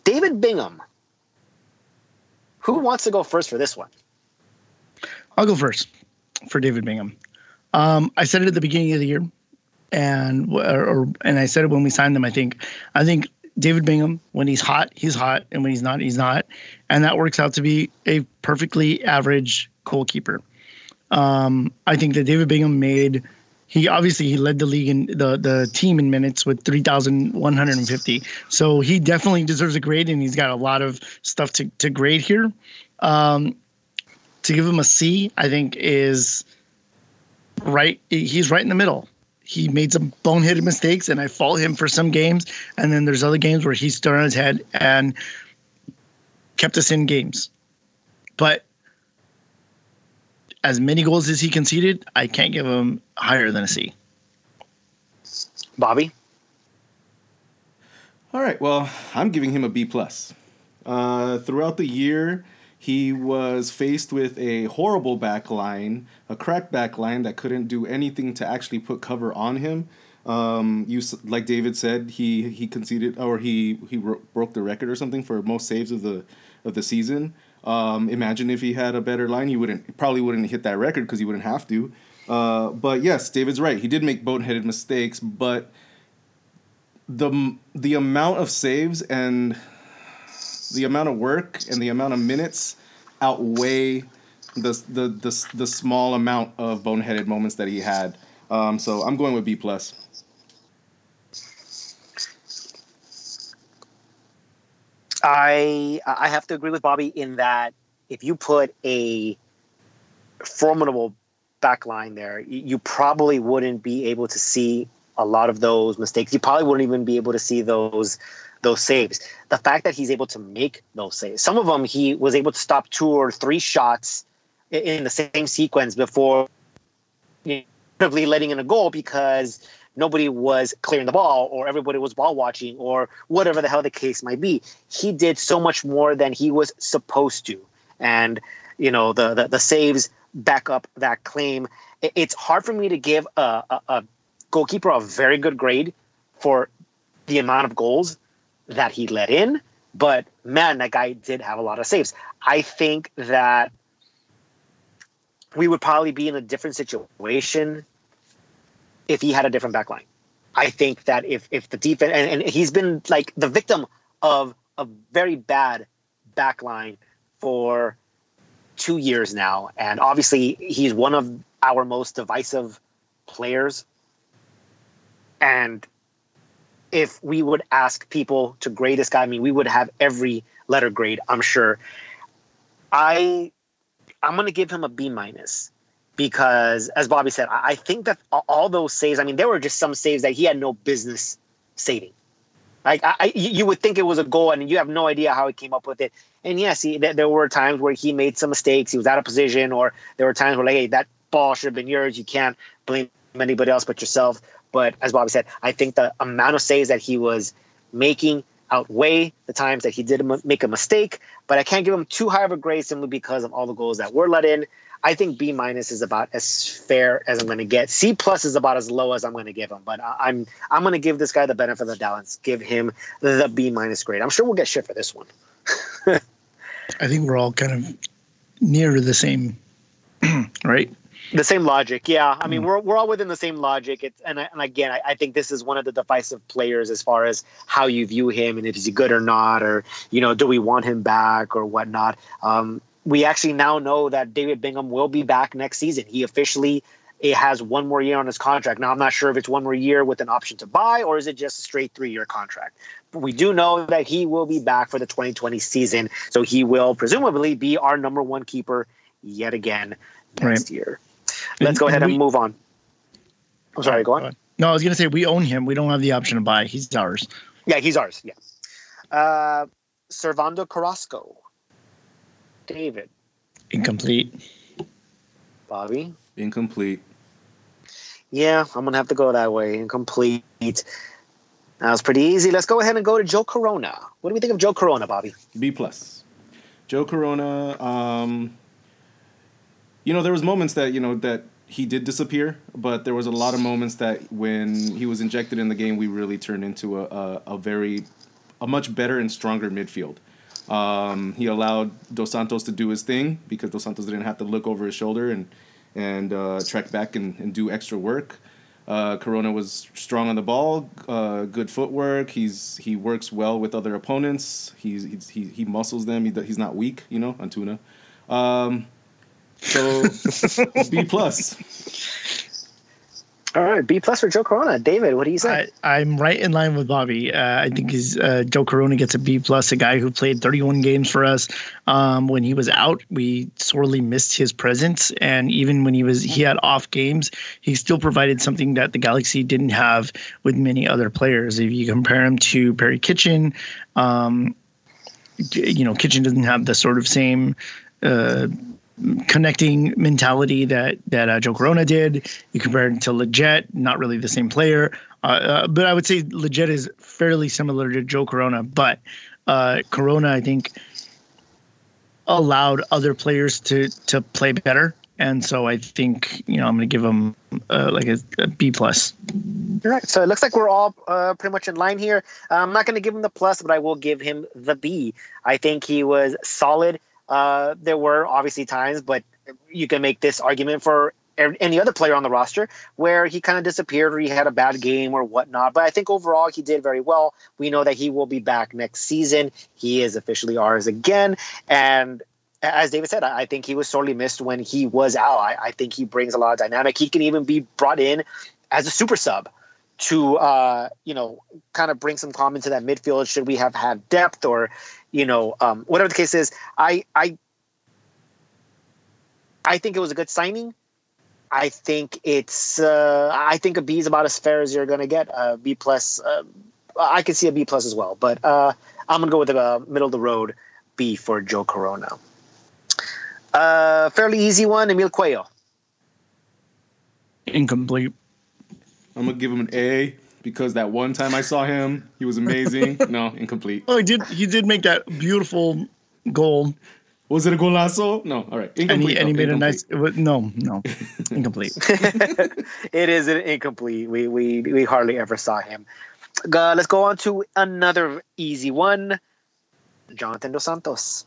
David Bingham. Who wants to go first for this one? I'll go first for David Bingham. Um, I said it at the beginning of the year, and or, or, and I said it when we signed them. I think I think David Bingham when he's hot, he's hot, and when he's not, he's not, and that works out to be a perfectly average goalkeeper. Um, I think that David Bingham made he obviously he led the league in the the team in minutes with 3150 so he definitely deserves a grade and he's got a lot of stuff to, to grade here. Um, to give him a c i think is right he's right in the middle. He made some boneheaded mistakes and i fault him for some games. And then there's other games where he stood on his head and kept us in games. But as many goals as he conceded, I can't give him higher than a C. Bobby. All right. Well, I'm giving him a B plus. Uh, throughout the year, he was faced with a horrible back line, a cracked back line that couldn't do anything to actually put cover on him. Um, you like David said, he he conceded or he he broke the record or something for most saves of the of the season. Um, imagine if he had a better line, he wouldn't probably wouldn't hit that record because he wouldn't have to. Uh, but yes, David's right. He did make boneheaded mistakes, but the the amount of saves and the amount of work and the amount of minutes outweigh the the the, the small amount of boneheaded moments that he had. Um, so I'm going with B plus. I I have to agree with Bobby in that if you put a formidable backline there, you probably wouldn't be able to see a lot of those mistakes. You probably wouldn't even be able to see those those saves. The fact that he's able to make those saves, some of them he was able to stop two or three shots in the same sequence before you know, letting in a goal because nobody was clearing the ball or everybody was ball watching or whatever the hell the case might be. He did so much more than he was supposed to. And, you know, the, the, the saves back up that claim. It's hard for me to give a, a, a goalkeeper a very good grade for the amount of goals that he let in. But man, that guy did have a lot of saves. I think that we would probably be in a different situation if he had a different backline. I think that if if the defense and, and he's been like the victim of a very bad backline for two years now, and obviously he's one of our most divisive players. And if we would ask people to grade this guy, I mean, we would have every letter grade, I'm sure. I I'm gonna give him a B minus because, as Bobby said, I think that all those saves. I mean, there were just some saves that he had no business saving. Like I, you would think it was a goal, and you have no idea how he came up with it. And yes, he, there were times where he made some mistakes. He was out of position, or there were times where like, hey, that ball should have been yours. You can't blame anybody else but yourself. But as Bobby said, I think the amount of saves that he was making outweigh the times that he did make a mistake, but I can't give him too high of a grade simply because of all the goals that were let in. I think B minus is about as fair as I'm going to get. C plus is about as low as I'm going to give him, but I'm I'm going to give this guy the benefit of the doubt and give him the B minus grade. I'm sure we'll get shit for this one. I think we're all kind of near the same, right? The same logic, yeah. I mean, mm. we're, we're all within the same logic. It's, and, and again, I, I, think this is one of the divisive players as far as how you view him and if he's good or not, or you know, do we want him back or whatnot. Um, we actually now know that David Bingham will be back next season. He officially it has one more year on his contract. Now I'm not sure if it's one more year with an option to buy or is it just a straight three year contract. But we do know that he will be back for the 2020 season, so he will presumably be our number one keeper yet again next right. year. Let's and, go ahead and, we, and move on. I'm sorry, go on. No, I was going to say we own him. We don't have the option to buy. He's ours. Yeah, he's ours. Yeah. Uh, Servando Carrasco. David. Incomplete. Bobby. Incomplete. Yeah, I'm gonna have to go that way. Incomplete. That was pretty easy. Let's go ahead and go to Joe Corona. What do we think of Joe Corona, Bobby? B plus. Joe Corona. Um, you know, there was moments that you know that he did disappear, but there was a lot of moments that when he was injected in the game, we really turned into a, a, a very, a much better and stronger midfield. Um, he allowed Dos Santos to do his thing because Dos Santos didn't have to look over his shoulder and and uh, track back and, and do extra work. Uh, Corona was strong on the ball, uh, good footwork. He's he works well with other opponents. He's he he muscles them. He, he's not weak, you know, Antuna. Um, so B plus. All right, B plus for Joe Corona. David, what do you say? I, am right in line with Bobby. Uh, I think he's uh, Joe Corona gets a B plus. A guy who played 31 games for us. Um, when he was out, we sorely missed his presence, and even when he was he had off games, he still provided something that the Galaxy didn't have with many other players. If you compare him to Perry Kitchen, um, you know, Kitchen doesn't have the sort of same. Uh, connecting mentality that that uh, Joe Corona did. You compare it to Lletget, not really the same player, uh, uh, but I would say Lletget is fairly similar to Joe Corona. But uh, Corona, I think, allowed other players to to play better, and so I think you know I'm going to give him uh, like a, a B plus. All right. So it looks like we're all uh, pretty much in line here. I'm not going to give him the plus, but I will give him the B. I think he was solid uh, there were obviously times, but you can make this argument for any other player on the roster where he kind of disappeared or he had a bad game or whatnot. But I think overall he did very well. We know that he will be back next season. He is officially ours again. And as David said, I think he was sorely missed when he was out. I, I think he brings a lot of dynamic. He can even be brought in as a super sub to uh, you know kind of bring some calm into that midfield should we have had depth or you know, um, whatever the case is, I I I think it was a good signing. I think it's uh, I think a B is about as fair as you're going to get. A B plus, uh, I can see a B plus as well, but uh, I'm going to go with a middle of the road B for Joe Corona. Uh, fairly easy one, Emil Cuello. Incomplete. I'm gonna give him an A because that one time I saw him, he was amazing. no, incomplete. Oh, he did. He did make that beautiful goal. Was it a golazo? No. All right. Incomplete. And he, and he made incomplete. a nice. No, no, incomplete. it is an incomplete. We we we hardly ever saw him. Uh, let's go on to another easy one. Jonathan Dos Santos.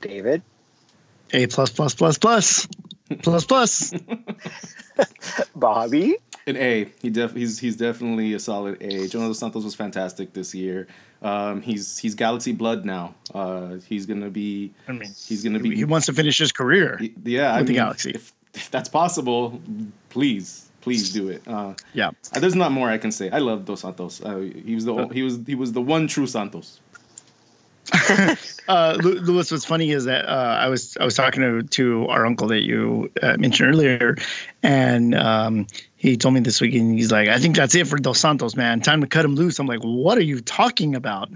David. A plus plus plus plus plus plus. Bobby. An A. He def he's he's definitely a solid A. Jonathan Santos was fantastic this year. Um, he's he's Galaxy blood now. Uh, he's gonna be. I mean, he's gonna be. He wants to finish his career. He, yeah, with I the Galaxy. If, if that's possible, please, please do it. Uh, yeah. Uh, there's not more I can say. I love Dos Santos. Uh, he was the he was he was the one true Santos. uh, Lewis, what's funny is that uh, I was I was talking to, to our uncle that you uh, mentioned earlier, and um, he told me this week, and he's like, "I think that's it for Dos Santos, man. Time to cut him loose." I'm like, "What are you talking about?"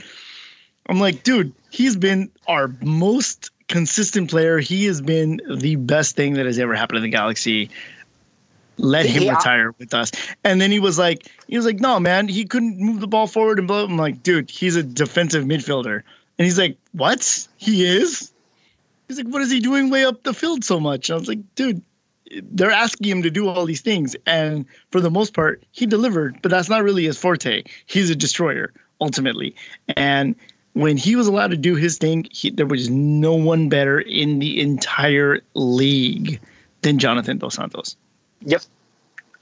I'm like, "Dude, he's been our most consistent player. He has been the best thing that has ever happened to the Galaxy." let him Yeah. retire with us. And then he was like, he was like, no, man, he couldn't move the ball forward and blah. I'm like, dude, he's a defensive midfielder. And he's like, what? He is? He's like, what is he doing way up the field so much? I was like, dude, they're asking him to do all these things. And for the most part, he delivered, but that's not really his forte. He's a destroyer, ultimately. And when he was allowed to do his thing, he, there was no one better in the entire league than Jonathan Dos Santos. Yep,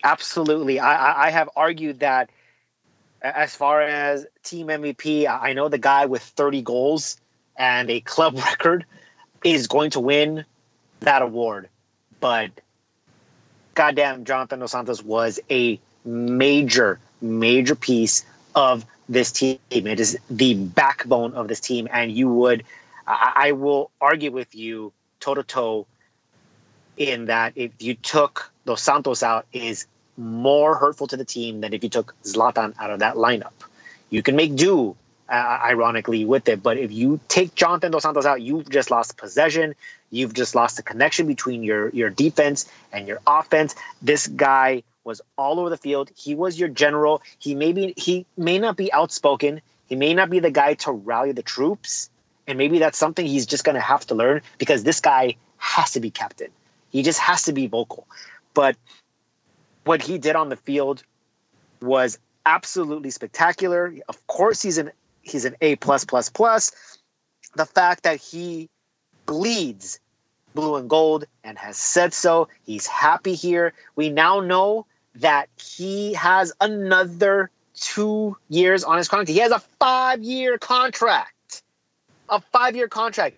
absolutely. I, I, have argued that as far as team MVP, I know the guy with 30 goals and a club record is going to win that award. But goddamn, Jonathan Dos Santos was a major, major piece of this team. It is the backbone of this team, and you would, I, I will argue with you toe to toe in that if you took Dos Santos out is more hurtful to the team than if you took Zlatan out of that lineup. You can make do, uh, ironically, with it, but if you take Jonathan Dos Santos out, you've just lost possession. You've just lost the connection between your your defense and your offense. This guy was all over the field. He was your general. He may be he may not be outspoken. He may not be the guy to rally the troops, and maybe that's something he's just going to have to learn because this guy has to be captain. He just has to be vocal. But what he did on the field was absolutely spectacular. Of course, he's an he's an A plus plus plus. The fact that he bleeds blue and gold and has said so. He's happy here. We now know that he has another two years on his contract. He has a five year contract. A five year contract.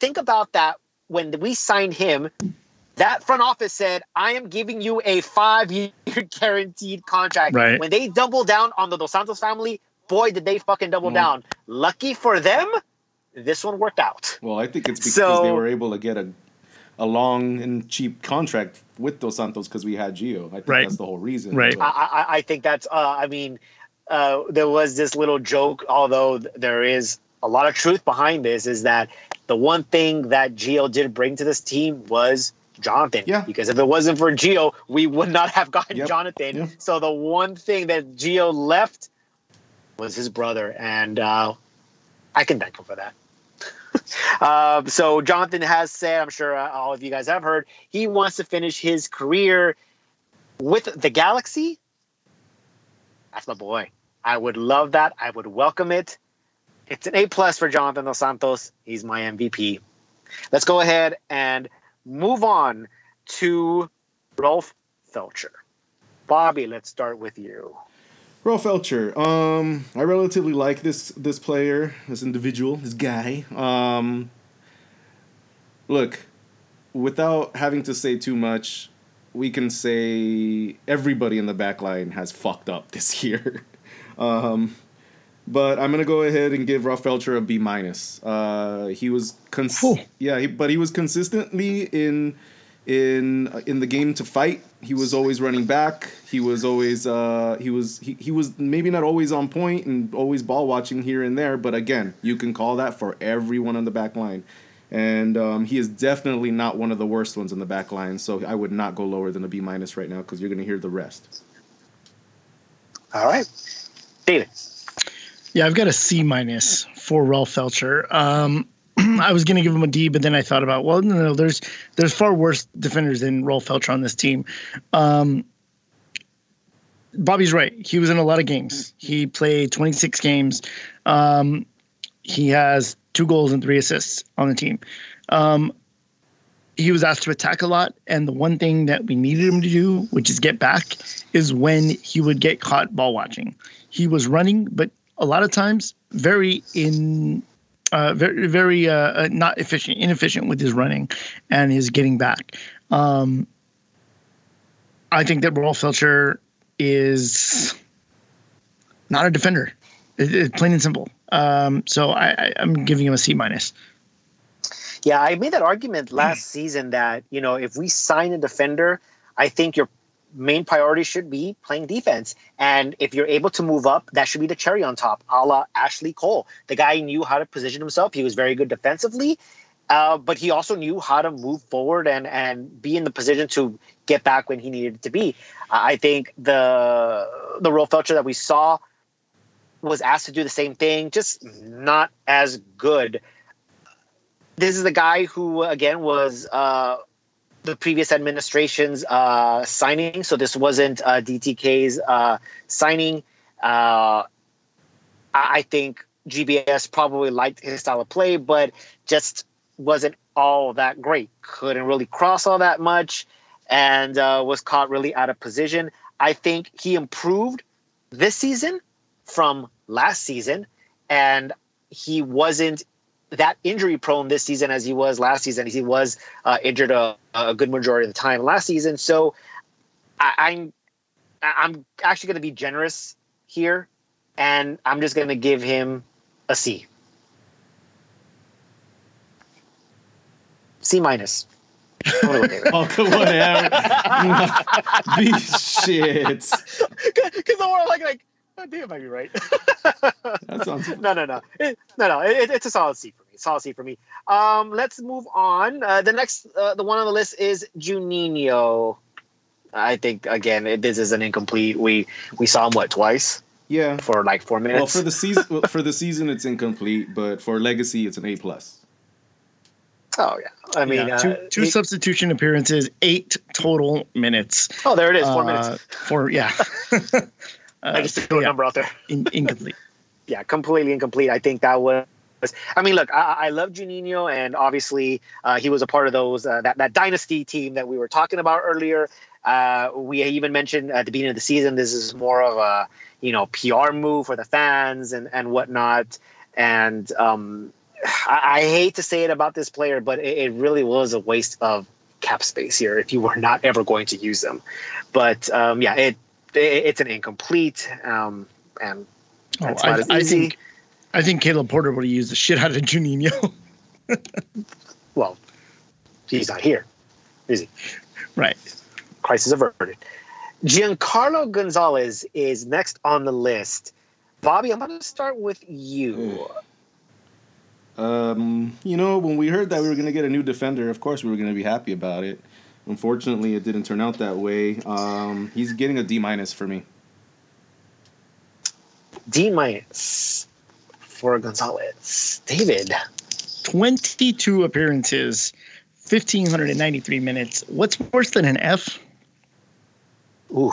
Think about that when we signed him. That front office said, I am giving you a five year guaranteed contract. Right. When they double down on the Dos Santos family, boy, did they fucking double Mm. down. Lucky for them, this one worked out. Well, I think it's because So- they were able to get a a long and cheap contract with Dos Santos because we had Gio. I think Right. that's the whole reason. Right. I, I, I think that's. Uh, I mean, uh, there was this little joke, although there is a lot of truth behind this. Is that the one thing that Gio did bring to this team was Jonathan. Yeah. Because if it wasn't for Gio, we would not have gotten Yep. Jonathan. Yeah. So the one thing that Gio left was his brother, and uh, I can thank him for that. Um, so Jonathan has said, I'm sure uh, all of you guys have heard, he wants to finish his career with the Galaxy. That's my boy. I would love that. I would welcome it. It's an A plus for Jonathan Dos Santos. He's my MVP. Let's go ahead and move on to Rolf Feltscher. Bobby, let's start with you. Ro Feltscher. Um, I relatively like this this player, this individual, this guy. Um, look, without having to say too much, we can say everybody in the back line has fucked up this year. um, but I'm gonna go ahead and give Ralph Feltscher a B minus. Uh, he was cons- yeah, he, but he was consistently in in uh, in the game to fight. He was always running back. He was always uh, he was he, he was maybe not always on point and always ball watching here and there. But again, you can call that for everyone on the back line. And um, he is definitely not one of the worst ones in the back line. So I would not go lower than a B minus right now because you're going to hear the rest. All right. David. Yeah, I've got a C minus for Ralph Feltscher. Um, I was going to give him a D, but then I thought about, well, no, no, there's there's far worse defenders than Ralph Feltscher on this team. Um, Bobby's right. He was in a lot of games. He played 26 games. Um, he has two goals and three assists on the team. Um, he was asked to attack a lot, and the one thing that we needed him to do, which is get back, is when he would get caught ball watching. He was running, but a lot of times very in uh, very very uh, uh, not efficient, inefficient with his running and his getting back. Um, I think that Rolf Feltscher is not a defender. It, it, plain and simple. Um, so I, I'm giving him a C minus. Yeah, I made that argument last season that, you know, if we sign a defender, I think your main priority should be playing defense. And if you're able to move up, that should be the cherry on top, a la Ashley Cole. The guy knew how to position himself. He was very good defensively. uh, but he also knew how to move forward and and be in the position to get back when he needed to be. I think the the Roel Feltscher that we saw was asked to do the same thing, just not as good. This is the guy who, again, was uh, the previous administration's uh, signing. So this wasn't uh, DTK's uh, signing. Uh, I think GBS probably liked his style of play, but just wasn't all that great. Couldn't really cross all that much and uh, was caught really out of position. I think he improved this season from last season, and he wasn't that injury prone this season as he was last season. He was uh, injured a, a, good majority of the time last season. So I, I'm I'm actually going to be generous here, and I'm just going to give him a C. C minus. oh, whatever. Be shit. Because more like like, oh, damn, I might be right. that sounds. no, no, no, it, no, no. It, it's a solid C for me. Solid C for me. Um, let's move on. Uh, the next, uh, the one on the list is Juninho. I think again, it, this is an incomplete. We we saw him what twice. Yeah, for like four minutes. Well, for the season, for the season, it's incomplete, but for legacy, it's an A plus. Oh yeah, I mean yeah, two, uh, two substitution appearances, eight total minutes. Oh, there it is, four uh, minutes. Four, yeah, I just threw a yeah, number out there. In, incomplete. yeah, completely incomplete. I think that was. I mean, look, I, I love Juninho, and obviously uh, he was a part of those uh, that that dynasty team that we were talking about earlier. Uh, we even mentioned at the beginning of the season this is more of a you know PR move for the fans and and whatnot, and um, I, I, hate to say it about this player, but it, it, really was a waste of cap space here if you were not ever going to use them. But um, yeah, it, it, it's an incomplete, um, and that's oh, I. I think, I think Caleb Porter would have used the shit out of Juninho. well, he's not here, is he? Right. Crisis averted. Giancarlo Gonzalez is next on the list. Bobby, I'm going to start with you. Um, you know, when we heard that we were going to get a new defender, of course we were going to be happy about it. Unfortunately, it didn't turn out that way. Um, he's getting a D minus for me. D minus for Gonzalez. David. 22 appearances, 1,593 minutes. What's worse than an F? Ooh.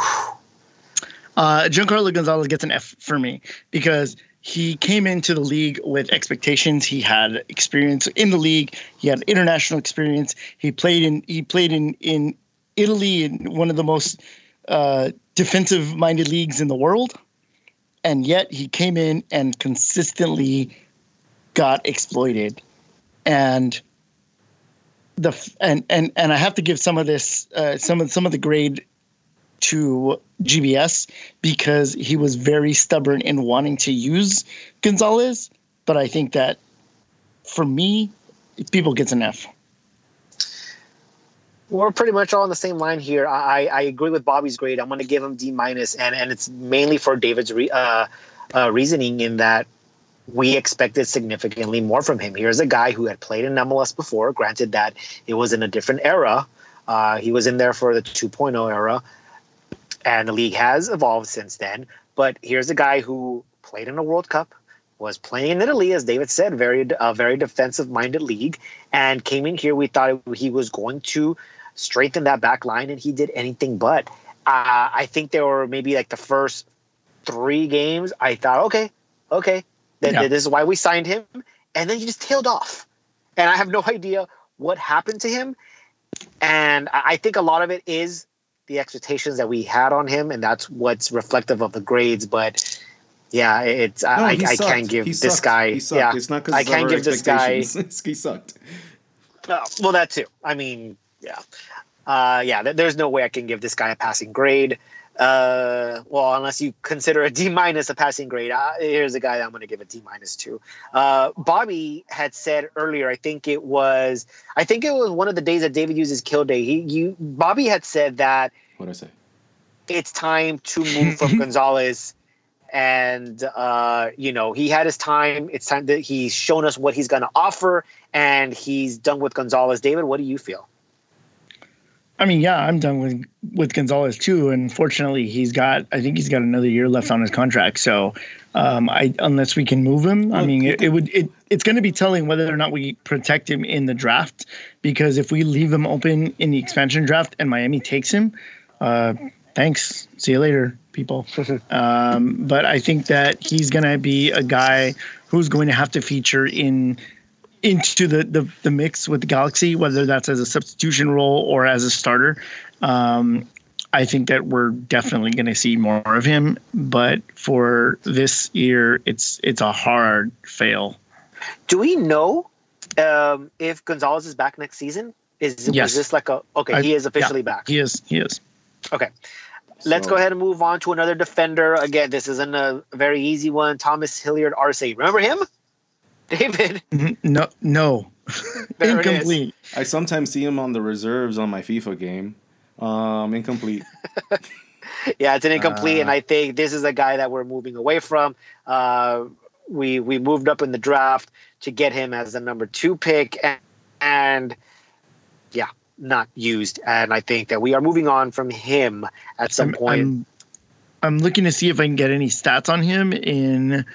Uh, Giancarlo Gonzalez gets an F for me because – he came into the league with expectations. He had experience in the league. He had international experience. He played in he played in in Italy in one of the most uh, defensive minded leagues in the world, and yet he came in and consistently got exploited, and the and and and I have to give some of this uh, some of some of the grade to GBS because he was very stubborn in wanting to use Gonzalez. But I think that for me, Pipo gets an F. We're pretty much all on the same line here. I, I agree with Bobby's grade. I'm going to give him D minus, and and it's mainly for David's re, uh, uh, reasoning in that we expected significantly more from him. Here's a guy who had played in MLS before. Granted that it was in a different era. Uh, he was in there for the 2.0 era, and the league has evolved since then. But here's a guy who played in a World Cup, was playing in Italy, as David said, very a very defensive minded league, and came in here. We thought he was going to strengthen that back line, and he did anything but. Uh, I think there were maybe like the first three games. I thought, okay, okay, then yeah. this is why we signed him, and then he just tailed off, and I have no idea what happened to him. And I think a lot of it is the expectations that we had on him, and that's what's reflective of the grades. But yeah, it's no, I, I can't give this guy. Yeah, it's not because I can't give this guy. he sucked. Uh, well, that too. I mean, yeah, uh, yeah. there's no way I can give this guy a passing grade. Uh, well, unless you consider a D minus a passing grade. Uh, here's a guy that I'm going to give a D minus to. Uh, Bobby had said earlier, I think it was, I think it was one of the days that David uses kill day. He, you, Bobby had said that. What I say? It's time to move from Gonzalez and uh, you know he had his time. It's time that he's shown us what he's going to offer, and he's done with Gonzalez. David, what do you feel? I mean, yeah, I'm done with with Gonzalez too. And fortunately, he's got I think he's got another year left on his contract. So, um, I unless we can move him, I mean, it, it would it it's going to be telling whether or not we protect him in the draft. Because if we leave him open in the expansion draft and Miami takes him, uh, thanks, see you later, people. um, but I think that he's going to be a guy who's going to have to feature in into the, the, the mix with the Galaxy, whether that's as a substitution role or as a starter. Um, I think that we're definitely going to see more of him, but for this year, it's it's a hard fail. Do we know um, if Gonzalez is back next season? Is yes. this like a okay? I, he is officially yeah, back. He is. He is. Okay. Let's go ahead and move on to another defender. Again, this isn't a very easy one. Thomas Hilliard Arce. Remember him? David. No, no. incomplete. I sometimes see him on the reserves on my FIFA game. Um, incomplete. yeah, it's an incomplete, uh, and I think this is a guy that we're moving away from. Uh, we we moved up in the draft to get him as the number two pick, and, and yeah, not used. And I think that we are moving on from him at some I'm, point. I'm, I'm looking to see if I can get any stats on him in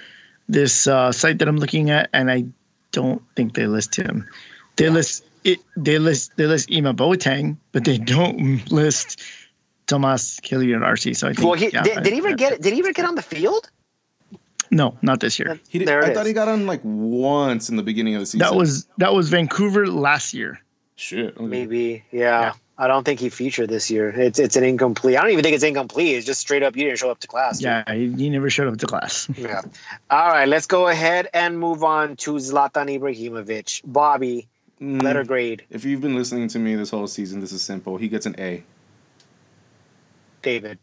this uh, site that I'm looking at, and I don't think they list him. They list it. They list they list Ima Boateng, but they don't list Tomas Hilliard Arce. So I think. Well, he, yeah, did, did he ever I, get? Did he ever get on the field? No, not this year. He did, I thought he got on like once in the beginning of the season. That was that was Vancouver last year. Shit. Okay. Maybe, yeah. yeah. I don't think he featured this year. It's it's an incomplete. I don't even think it's incomplete. It's just straight up you didn't show up to class. Dude. Yeah, he, he never showed up to class. yeah. All right, let's go ahead and move on to Zlatan Ibrahimovic. Bobby, mm, letter grade. If you've been listening to me this whole season, this is simple. He gets an A. David.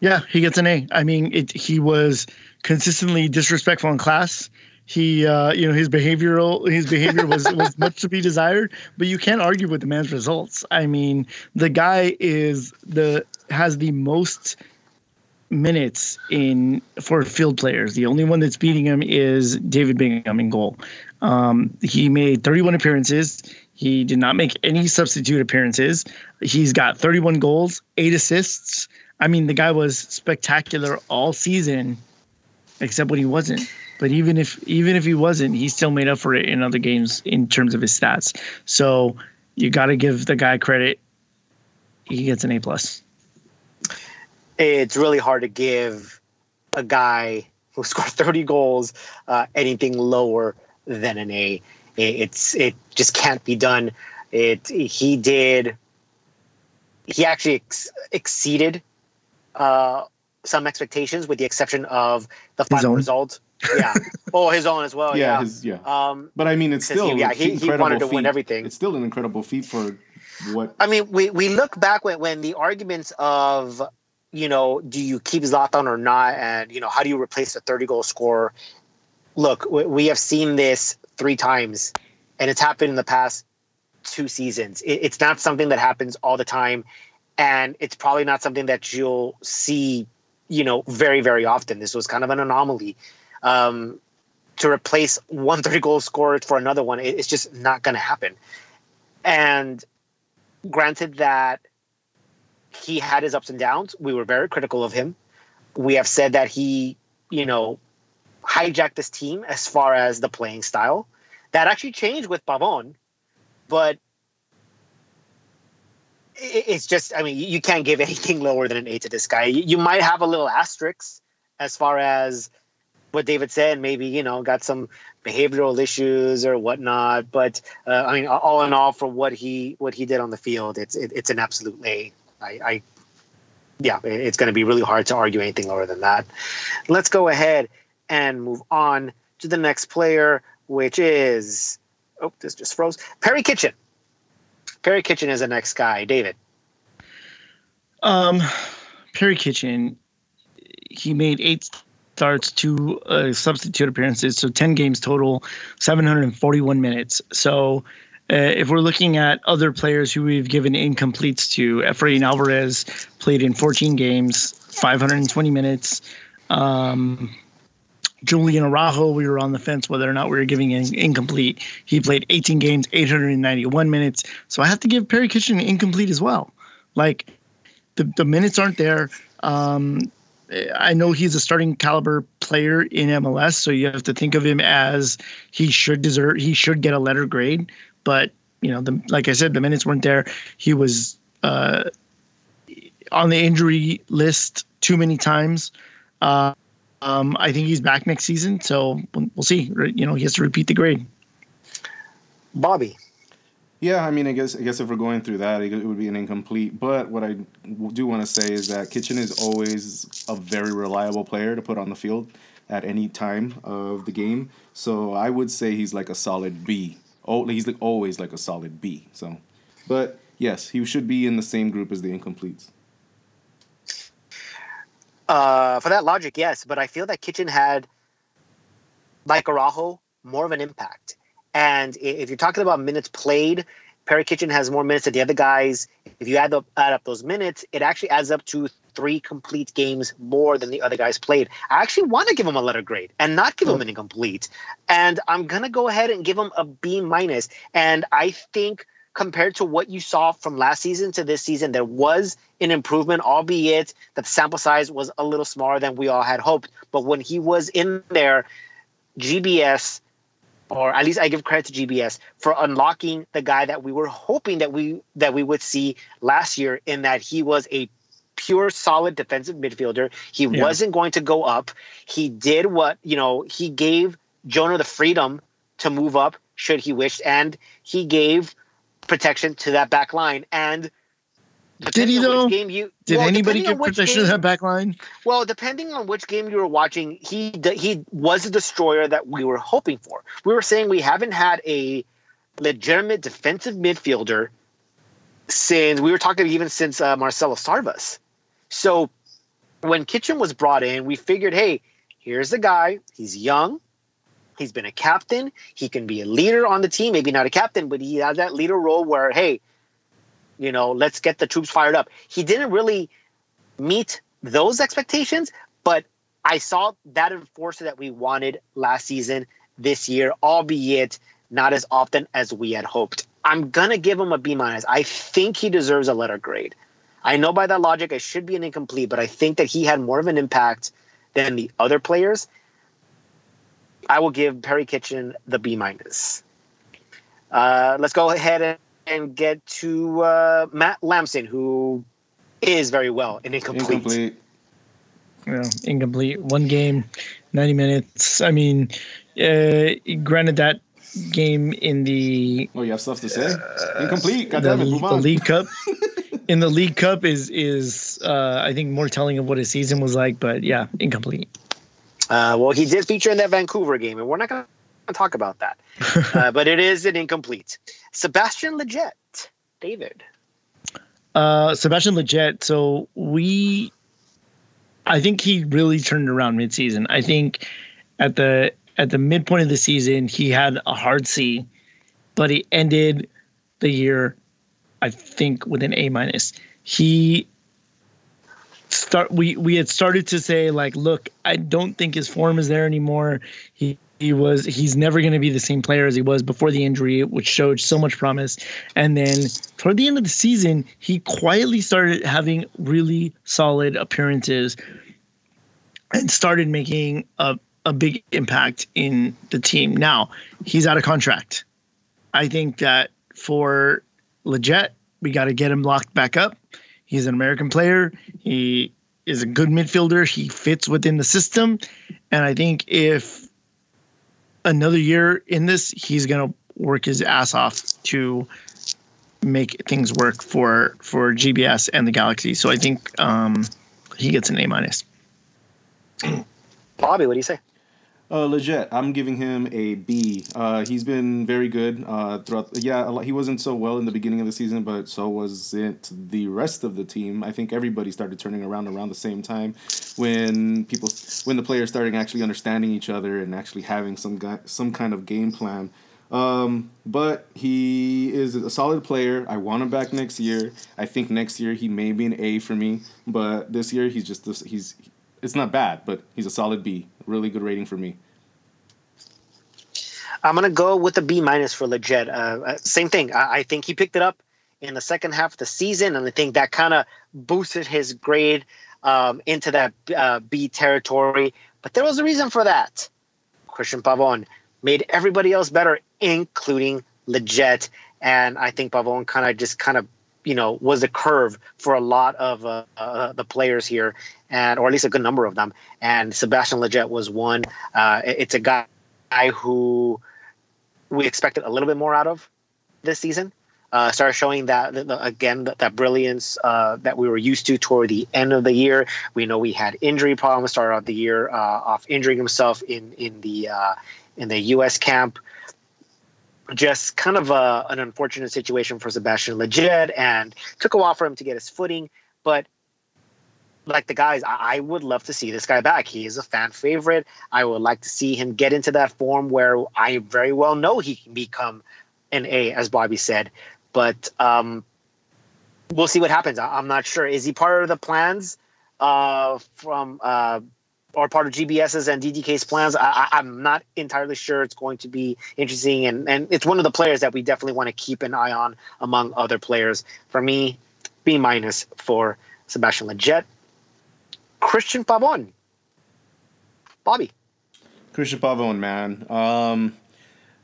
Yeah, he gets an A. I mean, it, he was consistently disrespectful in class he uh, you know his behavioral his behavior was was much to be desired but you can't argue with the man's results. I mean the guy is the has the most minutes in for field players. The only one that's beating him is david bingham in goal. Um, he made 31 appearances. He did not make any substitute appearances. He's got 31 goals 8 assists. I mean the guy was spectacular all season except when he wasn't but even if even if he wasn't, he still made up for it in other games in terms of his stats. So you got to give the guy credit. He gets an A plus. It's really hard to give a guy who scored 30 goals uh, anything lower than an A. It's it just can't be done. It he did. He actually ex- exceeded uh, some expectations, with the exception of the final result yeah. Oh, his own as well. Yeah. Yeah. His, yeah. Um, but I mean, it's still he, yeah. He, he wanted to feat. win everything. It's still an incredible feat for what. I mean, we we look back when when the arguments of you know, do you keep Zlatan or not, and you know, how do you replace a thirty goal scorer? Look, we, we have seen this three times, and it's happened in the past two seasons. It, it's not something that happens all the time, and it's probably not something that you'll see, you know, very very often. This was kind of an anomaly um, to replace one 30 goal scorer for another one, it's just not going to happen. And granted that he had his ups and downs, we were very critical of him. We have said that he, you know, hijacked this team as far as the playing style. That actually changed with Pavon, but it's just, I mean, you can't give anything lower than an eight to this guy. You might have a little asterisk as far as what David said, maybe you know got some behavioral issues or whatnot. But uh, I mean, all in all, for what he what he did on the field, it's it, it's an absolute I yeah, it's going to be really hard to argue anything lower than that. Let's go ahead and move on to the next player, which is oh, this just froze. Perry Kitchen. Perry Kitchen is the next guy. David. Um, Perry Kitchen. He made eight starts to uh, substitute appearances, so 10 games total, 741 minutes. So uh, if we're looking at other players who we've given incompletes to, Efrain Alvarez played in 14 games, 520 minutes. Um, Julian Araujo, we were on the fence whether or not we were giving in incomplete. He played 18 games, 891 minutes. So I have to give Perry Kitchen incomplete as well. Like the, the minutes aren't there. Um, I know he's a starting caliber player in MLS, so you have to think of him as he should deserve he should get a letter grade. But you know, the, like I said, the minutes weren't there. He was uh, on the injury list too many times. Uh, um, I think he's back next season, so we'll see. You know, he has to repeat the grade. Bobby. Yeah, I mean, I guess I guess if we're going through that, it would be an incomplete. But what I do want to say is that Kitchen is always a very reliable player to put on the field at any time of the game. So I would say he's like a solid B. Oh, he's like always like a solid B. So, but yes, he should be in the same group as the incompletes. Uh, for that logic, yes, but I feel that Kitchen had, like Araujo, more of an impact. And if you're talking about minutes played, Perry Kitchen has more minutes than the other guys. If you add up, add up those minutes, it actually adds up to three complete games more than the other guys played. I actually want to give him a letter grade and not give him an incomplete. And I'm gonna go ahead and give him a B minus. And I think compared to what you saw from last season to this season, there was an improvement, albeit that the sample size was a little smaller than we all had hoped. But when he was in there, GBS, or at least I give credit to GBS for unlocking the guy that we were hoping that we that we would see last year, in that he was a pure solid defensive midfielder. He yeah. wasn't going to go up. He did what, you know, he gave Jonah the freedom to move up should he wish, and he gave protection to that back line. And did he though? Game you, Did well, anybody get protection game, to that back line? Well, depending on which game you were watching, he he was a destroyer that we were hoping for. We were saying we haven't had a legitimate defensive midfielder since we were talking even since uh, Marcelo Sarvas. So when Kitchen was brought in, we figured, hey, here's the guy. He's young. He's been a captain. He can be a leader on the team. Maybe not a captain, but he has that leader role where, hey, you know, let's get the troops fired up. He didn't really meet those expectations, but I saw that enforcer that we wanted last season this year, albeit not as often as we had hoped. I'm gonna give him a B minus. I think he deserves a letter grade. I know by that logic I should be an incomplete, but I think that he had more of an impact than the other players. I will give Perry Kitchen the B minus. Uh, let's go ahead and and get to uh, Matt Lampson, who is very well an incomplete. Incomplete. Yeah, incomplete. One game, ninety minutes. I mean, uh, granted that game in the. Oh, you have stuff to say. Uh, incomplete. God the, damn it. Move on. The League Cup. in the League Cup is is uh, I think more telling of what his season was like, but yeah, incomplete. Uh, well, he did feature in that Vancouver game, and we're not going to talk about that. uh, but it is an incomplete. Sebastian Lletget, David. Uh, Sebastian Lletget. So we, I think he really turned around midseason. I think at the at the midpoint of the season he had a hard C, but he ended the year, I think, with an A minus. He start we we had started to say like look i don't think his form is there anymore he he was he's never going to be the same player as he was before the injury which showed so much promise. And then toward the end of the season he quietly started having really solid appearances and started making a, a big impact in the team. Now he's out of contract. I think that for Lletget we got to get him locked back up. He's an american player. He is a good midfielder. He fits within the system. And i think if another year in this, he's gonna work his ass off to make things work for for GBS and the Galaxy. So I think um, he gets an A minus. Bobby, what do you say? Uh, Lletget, I'm giving him a B. Uh, he's been very good uh, throughout. Yeah, he wasn't so well in the beginning of the season, but so was it the rest of the team. I think everybody started turning around around the same time when people, when the players started actually understanding each other and actually having some guy, some kind of game plan. Um, but he is a solid player. I want him back next year. I think next year he may be an A for me, but this year he's just he's it's not bad, but he's a solid B. Really good rating for me. I'm gonna go with a B minus for Lletget. Uh, uh, same thing. I, I, think he picked it up in the second half of the season, and I think that kind of boosted his grade um, into that uh, B territory. But there was a reason for that. Cristian Pavon made everybody else better, including Lletget, and I think Pavon kind of just kind of you know was a curve for a lot of uh, uh, the players here, and or at least a good number of them. And Sebastian Lletget was one. Uh, it's a guy who we expected a little bit more out of this season. Uh, started showing that again that, that brilliance uh, that we were used to toward the end of the year. We know we had injury problems started out the year uh, off injuring himself in in the uh, in the U.S. camp. Just kind of a, an unfortunate situation for Sebastian Lletget, and took a while for him to get his footing. But like the guys, I, I, would love to see this guy back. He is a fan favorite. I would like to see him get into that form where I very well know he can become an A, as Bobby said. But um, we'll see what happens. I, am not sure. Is he part of the plans uh, from uh, or part of GBS's and DDK's plans? I, am not entirely sure. It's going to be interesting, and and it's one of the players that we definitely want to keep an eye on among other players. For me, B minus for Sebastian Lletget. Cristian Pavon. Bobby. Cristian Pavon, man. Um,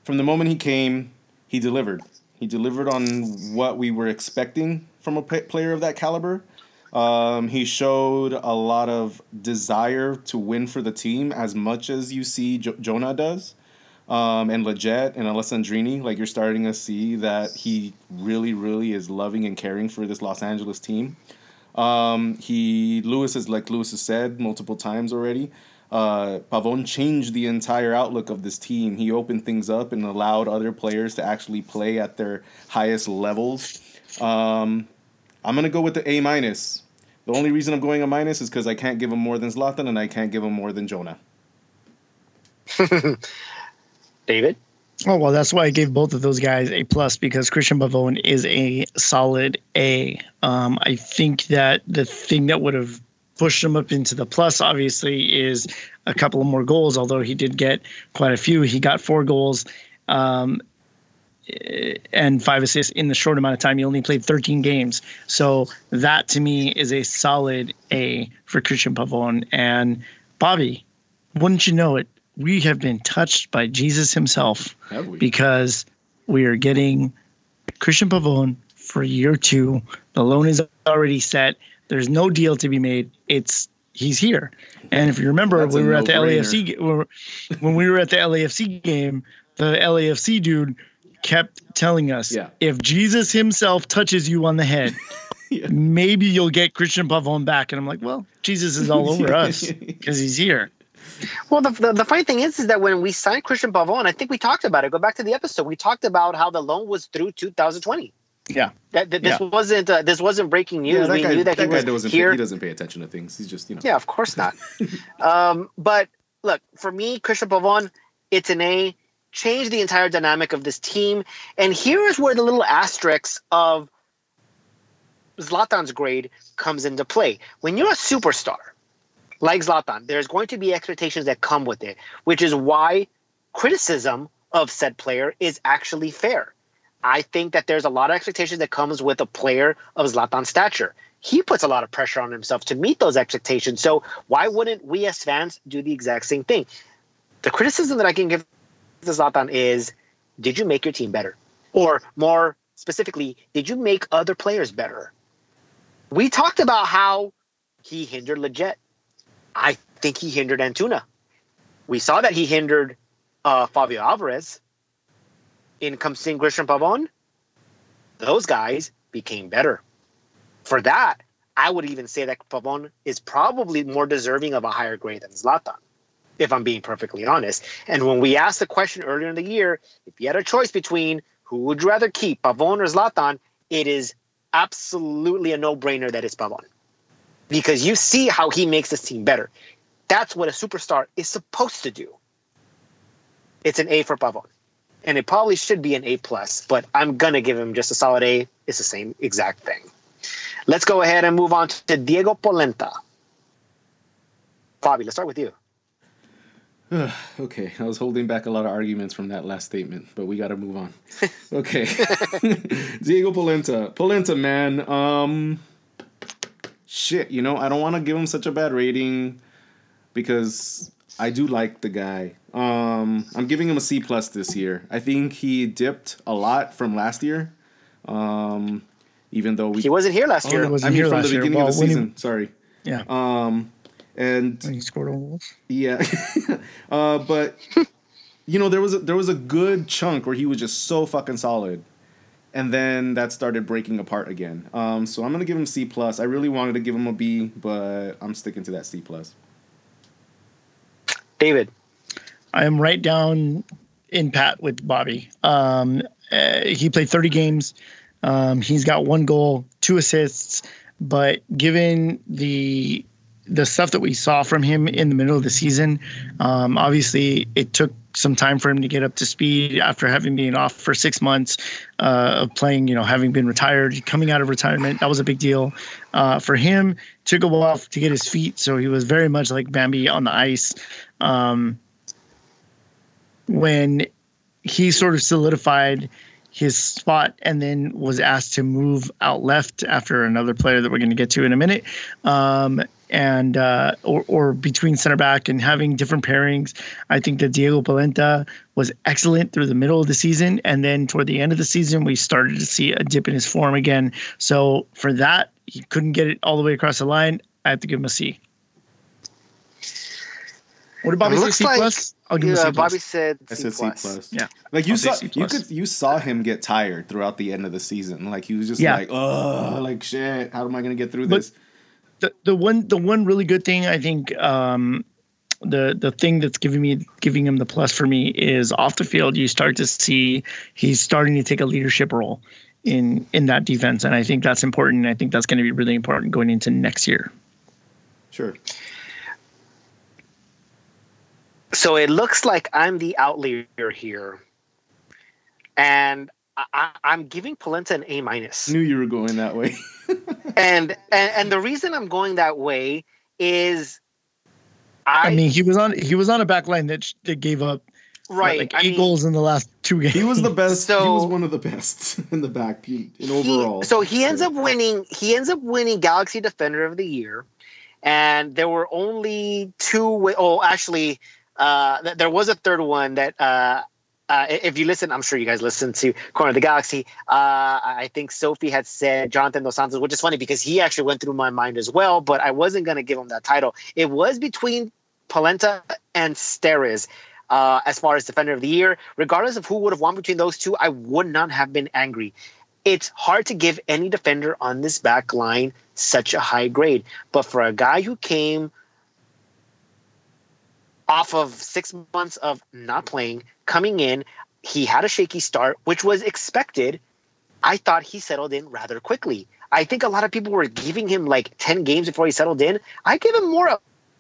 from the moment he came, he delivered. He delivered on what we were expecting from a player of that caliber. Um, he showed a lot of desire to win for the team as much as you see jo- Jonah does. Um, and Lletget and Alessandrini, like you're starting to see that he really, really is loving and caring for this Los Angeles team. Um, he Lewis is like Lewis has said multiple times already. Uh, Pavon changed the entire outlook of this team. He opened things up and allowed other players to actually play at their highest levels. Um, I'm gonna go with the A minus. The only reason I'm going a minus is because I can't give him more than Zlatan and I can't give him more than Jonah. David. Oh well, that's why I gave both of those guys a plus because Cristian Pavon is a solid A. Um, I think that the thing that would have pushed him up into the plus, obviously, is a couple of more goals. Although he did get quite a few, he got four goals um, Eh, and five assists in the short amount of time. He only played 13 games, so that to me is a solid A for Cristian Pavon. And Bobby, wouldn't you know it? we have been touched by Jesus himself we? because we are getting Cristian Pavon for year two. The loan is already set. There's no deal to be made. It's he's here. And if you remember, That's we were at the LAFC when we were at the LAFC game, the LAFC dude kept telling us, yeah. if Jesus himself touches you on the head, yeah. maybe you'll get Cristian Pavon back. And I'm like, well, Jesus is all over us because he's here. Well, the, the, the, funny thing is, is that when we signed Cristian Pavon, I think we talked about it. Go back to the episode. We talked about how the loan was through 2020. Yeah, that, that this yeah. wasn't uh, this wasn't breaking news. Yeah, we guy, knew that, that he was doesn't here. Pay, he doesn't pay attention to things. He's just you know. Yeah, of course not. um, but look, for me, Cristian Pavon, it's an A. Change the entire dynamic of this team, and here is where the little asterisk of Zlatan's grade comes into play. When you're a superstar, like Zlatan, there's going to be expectations that come with it, which is why criticism of said player is actually fair. I think that there's a lot of expectations that comes with a player of Zlatan's stature. He puts a lot of pressure on himself to meet those expectations. So why wouldn't we as fans do the exact same thing? The criticism that I can give to Zlatan is, did you make your team better? Or more specifically, did you make other players better? We talked about how he hindered Lletget I think he hindered Antuna. We saw that he hindered uh, Favio Alvarez. In comes Cristian Pavon. Those guys became better. For that, I would even say that Pavon is probably more deserving of a higher grade than Zlatan, if I'm being perfectly honest. And when we asked the question earlier in the year, if you had a choice between who would you rather keep, Pavon or Zlatan, it is absolutely a no-brainer that it's Pavon because you see how he makes this team better. That's what a superstar is supposed to do. It's an A for Pavon. And it probably should be an A plus, but I'm gonna give him just a solid A. It's the same exact thing. Let's go ahead and move on to Diego Polenta. Bobby, let's start with you. Okay, I was holding back a lot of arguments from that last statement, but we got to move on. Okay, Diego Polenta, Polenta, man. Um, shit, you know I don't want to give him such a bad rating because I do like the guy. Um, I'm giving him a C plus this year. I think he dipped a lot from last year. Um, even though we he wasn't here last Oh, year. he wasn't I mean here from the last year. beginning Well, of the when he- season. Sorry. Yeah. Um, and he scored all goals. yeah, uh, but you know there was a, there was a good chunk where he was just so fucking solid, and then that started breaking apart again. Um, so I'm gonna give him C plus. I really wanted to give him a B, but I'm sticking to that C plus. David. I am right down in pat with Bobby. Um, uh, he played 30 games. Um, he's got one goal, two assists, but given the the stuff that we saw from him in the middle of the season, um, obviously it took some time for him to get up to speed after having been off for six months uh, of playing. You know, having been retired, coming out of retirement, that was a big deal uh, for him. Took a while to get his feet, so he was very much like Bambi on the ice. Um, when he sort of solidified his spot and then was asked to move out left after another player that we're going to get to in a minute. Um, and uh, or, or between center back and having different pairings. I think that Diego Polenta was excellent through the middle of the season, and then toward the end of the season, we started to see a dip in his form again. So for that, he couldn't get it all the way across the line. I have to give him a C. What did Bobby It say? looks C like- plus? I'll give Yeah, C plus. Bobby said I C said C plus. plus. Yeah. Like you I'll saw, you could you saw him get tired throughout the end of the season. Like he was just Yeah. like, oh, like shit. How am I gonna get through But- this? The the one the one really good thing I think um, the the thing that's giving me giving him the plus for me is off the field you start to see he's starting to take a leadership role in in that defense and I think that's important I think that's going to be really important going into next year. Sure. So it looks like I'm the outlier here, and I, I, I'm giving Polenta an A minus. Knew you were going that way. and, and and the reason I'm going that way is I, I, mean he was on he was on a back line that that gave up right like I eight mean, goals in the last two games. he was the best. he was one of the best in the back in he- overall. so he ends up winning. He ends up winning Galaxy Defender of the Year, and there were only two. Oh, actually, uh, th- there was a third one that. Uh, uh, if you listen, I'm sure you guys listen to Corner of the Galaxy. Uh, I think Sophie had said Jonathan Dos Santos, which is funny because he actually went through my mind as well, but I wasn't going to give him that title. It was between Polenta and Steres uh, as far as Defender of the Year. Regardless of who would have won between those two, I would not have been angry. It's hard to give any defender on this back line such a high grade. But for a guy who came off of six months of not playing, coming in, he had a shaky start, which was expected. I thought he settled in rather quickly. I think a lot of people were giving him like 10 games before he settled in. I give him more of,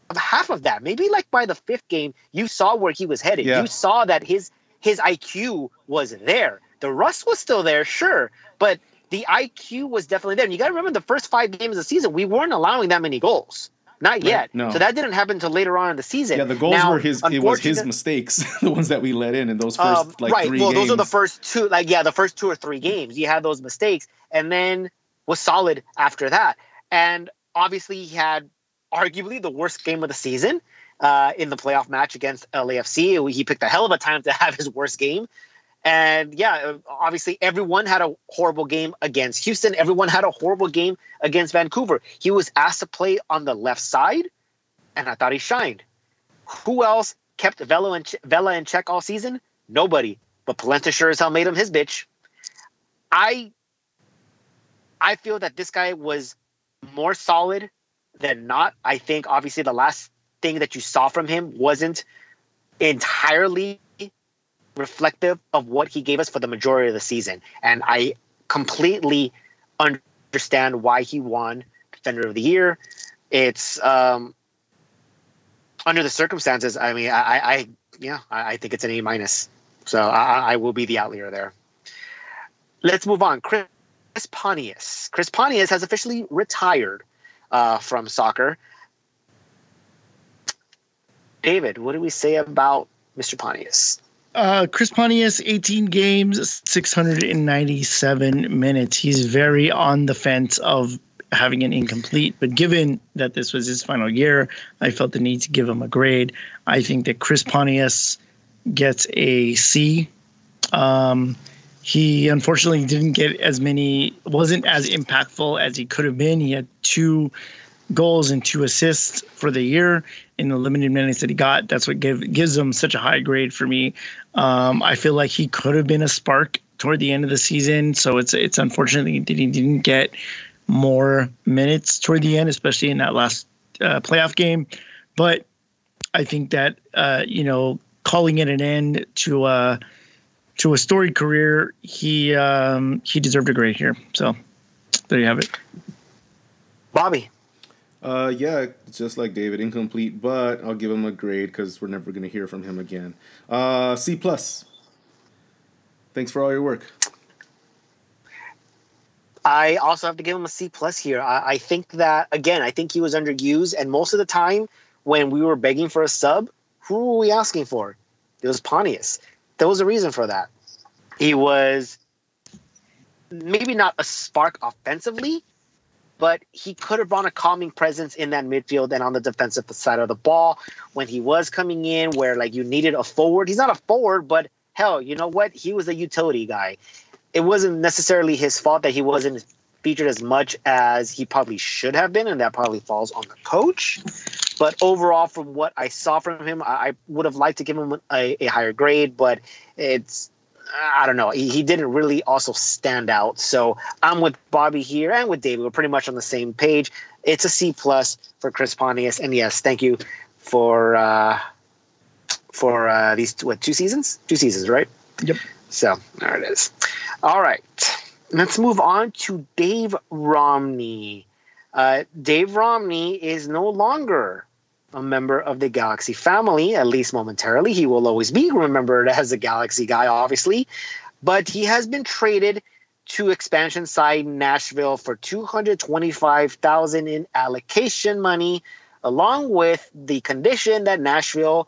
of half of that. Maybe like by the fifth game, you saw where he was headed. Yeah. You saw that his his IQ was there. The rust was still there, sure, but the IQ was definitely there. And you got to remember the first five games of the season, we weren't allowing that many goals. Not yet. no. So that didn't happen until later on in the season. yeah, the goals Now, were his. It was his mistakes, the ones that we let in in those first um, like right. three well, games. those are the first two. Like, yeah, the first two or three games, you had those mistakes, and then was solid after that. And obviously, he had arguably the worst game of the season uh, in the playoff match against LAFC. He picked a hell of a time to have his worst game. And yeah, obviously, everyone had a horrible game against Houston. Everyone had a horrible game against Vancouver. He was asked to play on the left side, and I thought he shined. Who else kept Vela ch- Vela in check all season? Nobody. But Polenta sure as hell made him his bitch. I I feel that this guy was more solid than not. I think obviously the last thing that you saw from him wasn't entirely reflective of what he gave us for the majority of the season. And I completely understand why he won Defender of the Year. It's um under the circumstances, I mean, I, I, yeah, I, I think it's an A minus. So I, I will be the outlier there. Let's move on. Chris Pontius. Chris Pontius has officially retired uh, from soccer. David, what do we say about Mr. Pontius? Uh, Chris Pontius, 18 games, 697 minutes. He's very on the fence of having an incomplete, but given that this was his final year, I felt the need to give him a grade. I think that Chris Pontius gets a C. Um, he unfortunately didn't get as many, wasn't as impactful as he could have been. He had two goals and two assists for the year in the limited minutes that he got. That's what give, gives him such a high grade for me. Um, I feel like he could have been a spark toward the end of the season. So it's it's unfortunate that he didn't get more minutes toward the end, especially in that last uh, playoff game. But I think that uh, you know calling it an end to uh, to a storied career, he um, he deserved a grade here. So there you have it. Bobby. Uh, yeah, just like David, incomplete, but I'll give him a grade because we're never to hear from him again. Uh, C plus. Thanks for all your work. I also have to give him a C plus here. I, I think that again, I think he was underused, and most of the time when we were begging for a sub, who were we asking for? It was Pontius. There was a reason for that. He was maybe not a spark offensively, but he could have brought a calming presence in that midfield and on the defensive side of the ball when he was coming in, where like you needed a forward. He's not a forward, but hell, you know what? He was a utility guy. It wasn't necessarily his fault that he wasn't featured as much as he probably should have been, and that probably falls on the coach. But overall, from what I saw from him, I, would have liked to give him a, a higher grade, but it's I don't know. He, he, didn't really also stand out. So I'm with Bobby here and with David. We're pretty much on the same page. It's a C plus for Chris Pontius, and yes, thank you for uh, for uh, these what two seasons? Two seasons, right? Yep. So there it is. All right, let's move on to Dave Romney. Uh, Dave Romney is no longer a member of the Galaxy family, at least momentarily. He will always be remembered as a Galaxy guy, obviously, but he has been traded to expansion side Nashville for 225,000 in allocation money along with the condition that Nashville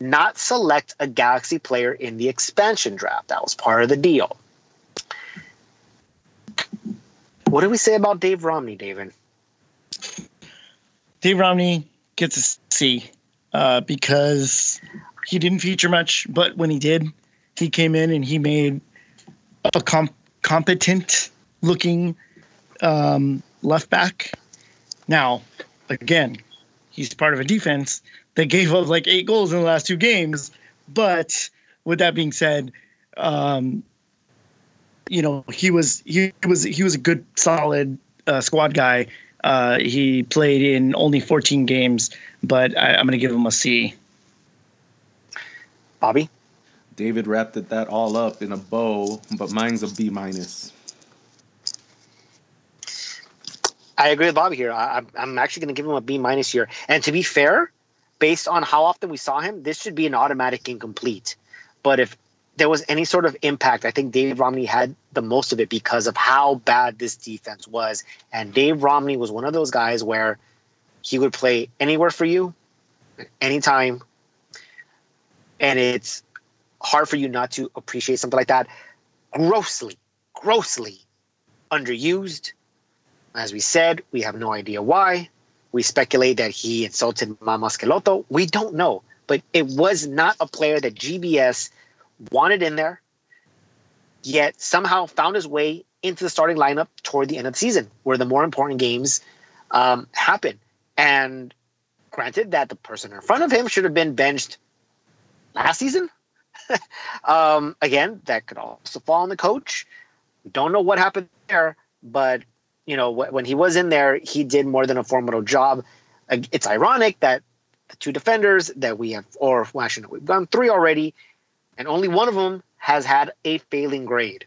not select a Galaxy player in the expansion draft. That was part of the deal. What do we say about Dave Romney, David? Dave Romney gets C uh, because he didn't feature much, but when he did, he came in and he made a comp- competent looking um, left back. Now, again, he's part of a defense that gave up like eight goals in the last two games. But with that being said, um, you know he was he was he was a good solid uh, squad guy uh, he played in only 14 games, but I, am going to give him a C. Bobby? David wrapped it, that all up in a bow, but mine's a B minus. I agree with Bobby here. I, am actually going to give him a B minus here. And to be fair, based on how often we saw him, this should be an automatic incomplete. But if there was any sort of impact, I think Dave Romney had the most of it because of how bad this defense was. And Dave Romney was one of those guys where he would play anywhere for you, anytime. And it's hard for you not to appreciate something like that. Grossly, grossly underused. As we said, we have no idea why. We speculate that he insulted Mama Schelotto. We don't know. But it was not a player that GBS – wanted in there, yet somehow found his way into the starting lineup toward the end of the season, where the more important games um, happen. And granted that the person in front of him should have been benched last season. um, again, that could also fall on the coach. Don't know what happened there, but you know when he was in there, he did more than a formidable job. It's ironic that the two defenders that we have, or well, actually, no, we've gone three already, and only one of them has had a failing grade.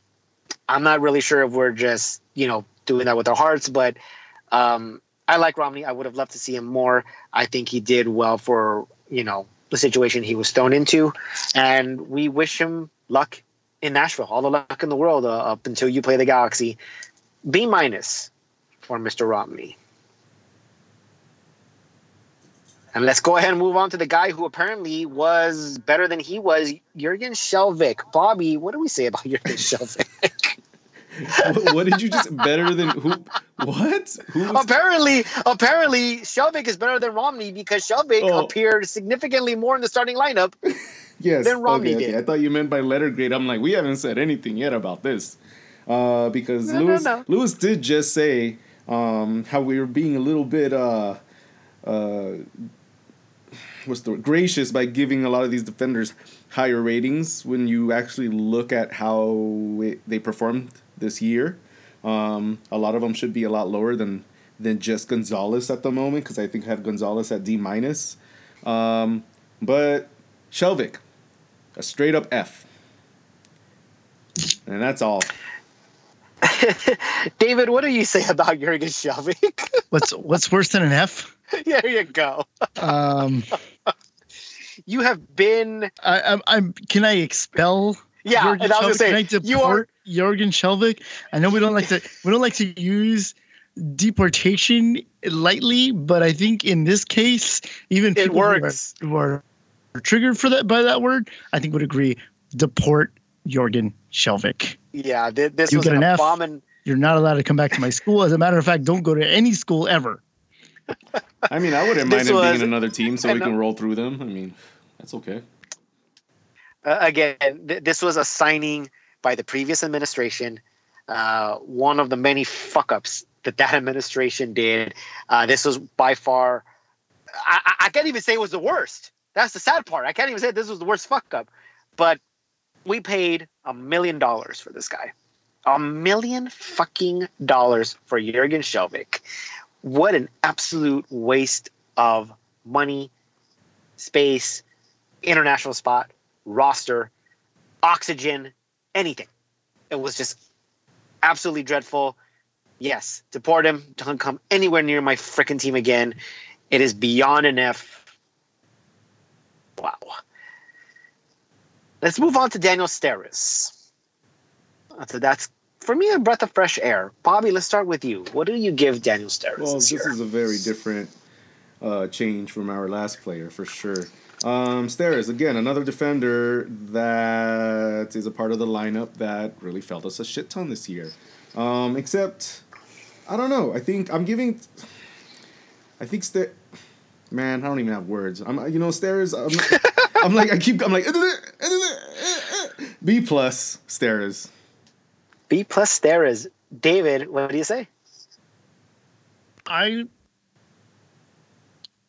I'm not really sure if we're just you know doing that with our hearts, but um, I like Romney. I would have loved to see him more. I think he did well for you know the situation he was thrown into, and we wish him luck in Nashville. All the luck in the world uh, up until you play the Galaxy. B minus for Mr. Romney. And let's go ahead and move on to the guy who apparently was better than he was, Jurgen Skjelvik. Bobby, what do we say about Jurgen Skjelvik? what, what did you just better than who? What? Who was, apparently, apparently, Skjelvik is better than Romney because Skjelvik Oh. appeared significantly more in the starting lineup. yes. than Romney okay, okay. did. I thought you meant by letter grade. I'm like, we haven't said anything yet about this, uh, because No, no, no. Lewis did just say um, how we were being a little bit uh, uh, what's the word? gracious by giving a lot of these defenders higher ratings when you actually look at how it, they performed this year. Um, a lot of them should be a lot lower than than just Gonzalez at the moment because I think I have Gonzalez at D minus. Um, but Skjelvik, a straight up F, and that's all. David, what do you say about Jurgen Skjelvik? What's what's worse than an F? there you go. Um, You have been, I, I'm, I'm. Can I expel? yeah, Jurgen and I was gonna say, you are deport Jorgen Skjelvik? I know we don't like to. We don't like to use deportation lightly, but I think in this case, even It people who are- who are, triggered for that by that word, I think would agree. Deport Jorgen Skjelvik. Yeah, thi- this You was get an an F. abomin. You're not allowed to come back to my school. As a matter of fact, don't go to any school ever. I mean, I wouldn't This mind him being was- in another team so we can roll through them. I mean, that's okay. Uh, again, th- this was a signing by the previous administration. Uh, one of the many fuck ups that that administration did. Uh, this was by far. I, I- I can't even say it was the worst. That's the sad part. I can't even say this was the worst fuck up. But we paid a million dollars for this guy. A million fucking dollars for Jurgen Skjelvik. What an absolute waste of money, space, international spot, roster, oxygen, anything. It was just absolutely dreadful. Yes, deport him. Don't come anywhere near my freaking team again. It is beyond an F. Wow. Let's move on to Daniel Steres. So that's for me a breath of fresh air. Bobby, let's start with you. What do you give Daniel Steres Well, this this is a very different uh, change from our last player for sure. Um, Steres, again, another defender that is a part of the lineup that really felt us a shit ton this year. Um, except, I don't know. I think I'm giving. I think Ster. Man, I don't even have words. I'm, you know, Stairs. I'm, I'm like, I keep. I'm like, B plus Steres. B plus Steres. David, what do you say? I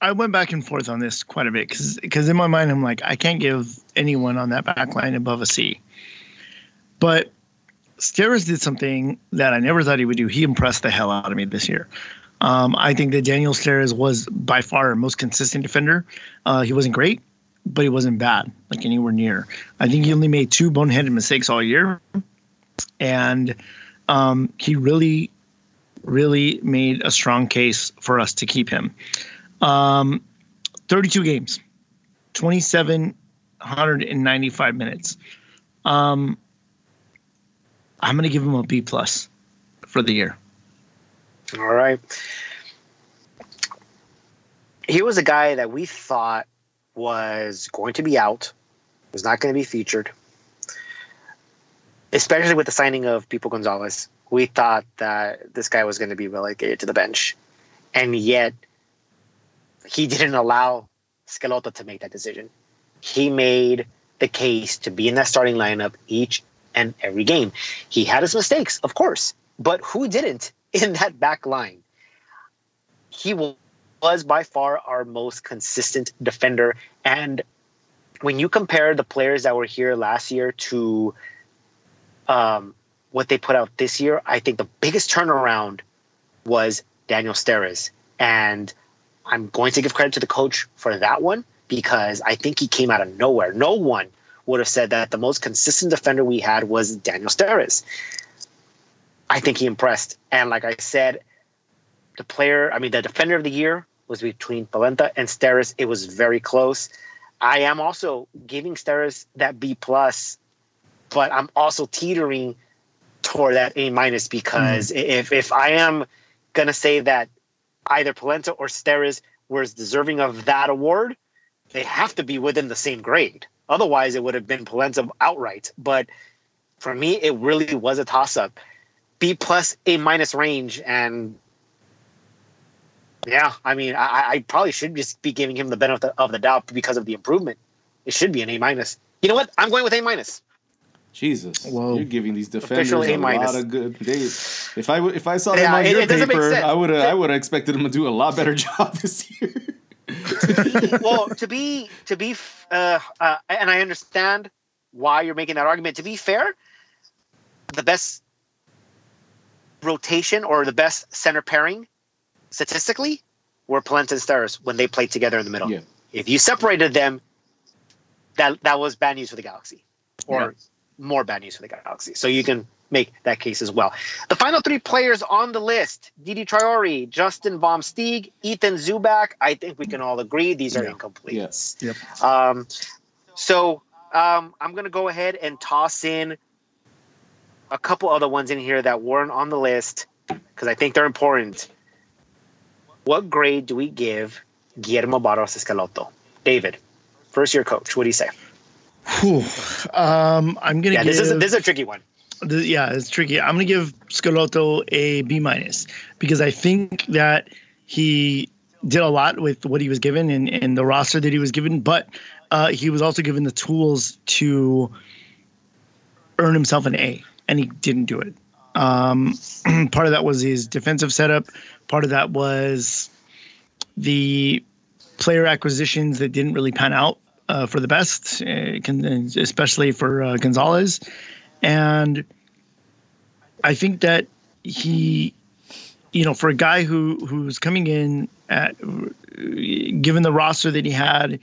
I went back and forth on this quite a bit because in my mind I'm like I can't give anyone on that back line above a C. But Steres did something that I never thought he would do. He impressed the hell out of me this year. Um, I think that Daniel Steres was by far our most consistent defender. Uh, he wasn't great, but he wasn't bad, like anywhere near. I think he only made two boneheaded mistakes all year, and um, he really really made a strong case for us to keep him. Um, 32 games, 2,795 minutes. Um, I'm going to give him a B plus for the year. All right. He was a guy that we thought was going to be out, was not going to be featured, especially with the signing of Pipo Gonzalez. We thought that this guy was going to be relegated to the bench. And yet, he didn't allow Schelotto to make that decision. He made the case to be in that starting lineup each and every game. He had his mistakes, of course, but who didn't in that back line? He was by far our most consistent defender. And when you compare the players that were here last year to um, what they put out this year, I think the biggest turnaround was Daniel Steres. And I'm going to give credit to the coach for that one because I think he came out of nowhere. No one would have said that the most consistent defender we had was Daniel Steres. I think he impressed. And like I said, the player, I mean, the defender of the year was between Polenta and Steres. It was very close. I am also giving Steres that B plus, but I'm also teetering toward that A minus because hmm. if if I am gonna say that either Polenta or Steres was deserving of that award, they have to be within the same grade. Otherwise, it would have been Polenta outright. But for me, it really was a toss up. B plus A minus range, and yeah, I mean, I, I probably should just be giving him the benefit of the doubt because of the improvement. It should be an A minus. You know what? I'm going with A minus. Jesus, Whoa. you're giving these defenders Official a A minus. lot of good. They, if I w- if I saw them on it- your it paper. I would have I would have expected them to do a lot better job this year. well, to be to be, uh, uh, and I understand why you're making that argument. To be fair, the best rotation or the best center pairing statistically were Polenta and Steres when they played together in the middle. Yeah. If you separated them, that that was bad news for the Galaxy, or Yeah. More bad news for the Galaxy. So you can make that case as well. The final three players on the list: Diedie Traore, Justin Vom Steeg, Ethan Zubak. I think we can all agree these are Yeah. incomplete. Yes. Yep. Um, so um, I'm going to go ahead and toss in a couple other ones in here that weren't on the list because I think they're important. What grade do we give Guillermo Barros Schelotto? David, first year coach. What do you say? Whew. Um, I'm gonna Yeah, give. this is a, this is a tricky one. Yeah, it's tricky. I'm gonna give Schelotto a B minus because I think that he did a lot with what he was given and, and the roster that he was given, but uh, he was also given the tools to earn himself an A, and he didn't do it. Um, part of that was his defensive setup. Part of that was the player acquisitions that didn't really pan out uh, for the best, uh, especially for uh, Gonzalez. And I think that he, you know, for a guy who who's coming in at, given the roster that he had,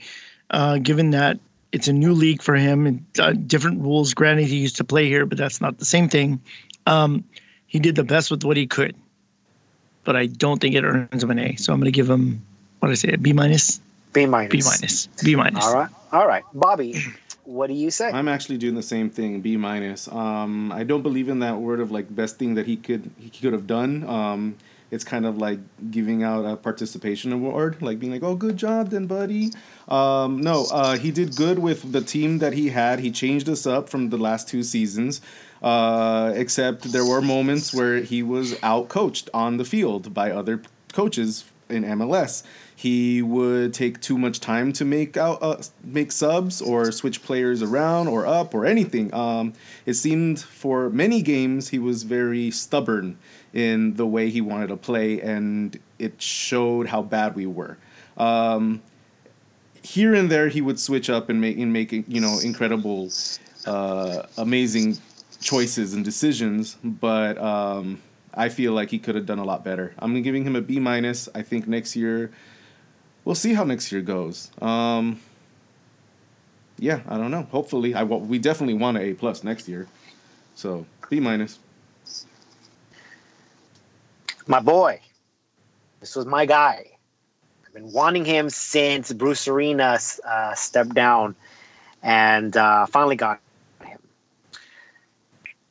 uh, given that it's a new league for him and uh, different rules. Granted, he used to play here, but that's not the same thing. Um, he did the best with what he could, but I don't think it earns him an A. So I'm going to give him what I say, a B minus, B minus. B minus, B minus. All right, all right, Bobby. What do you say? I'm actually doing the same thing, B minus. Um, I don't believe in that word of like best thing that he could he could have done. Um, it's kind of like giving out a participation award, like being like, "Oh, good job, then, buddy." Um, no, uh, he did good with the team that he had. He changed us up from the last two seasons. Uh, except there were moments where he was out coached on the field by other coaches in MLS. He would take too much time to make out uh, make subs or switch players around or up or anything. Um, it seemed for many games he was very stubborn in the way he wanted to play, and it showed how bad we were. Um, here and there, he would switch up and make and make you know incredible, uh, amazing choices and decisions, but um, I feel like he could have done a lot better. I'm giving him a B minus. I think next year, we'll see how next year goes. Um, yeah, I don't know. Hopefully, I we definitely want an A plus next year. So B minus. my boy. This was my guy. I've been wanting him since Bruce Arena uh, stepped down and uh, finally got.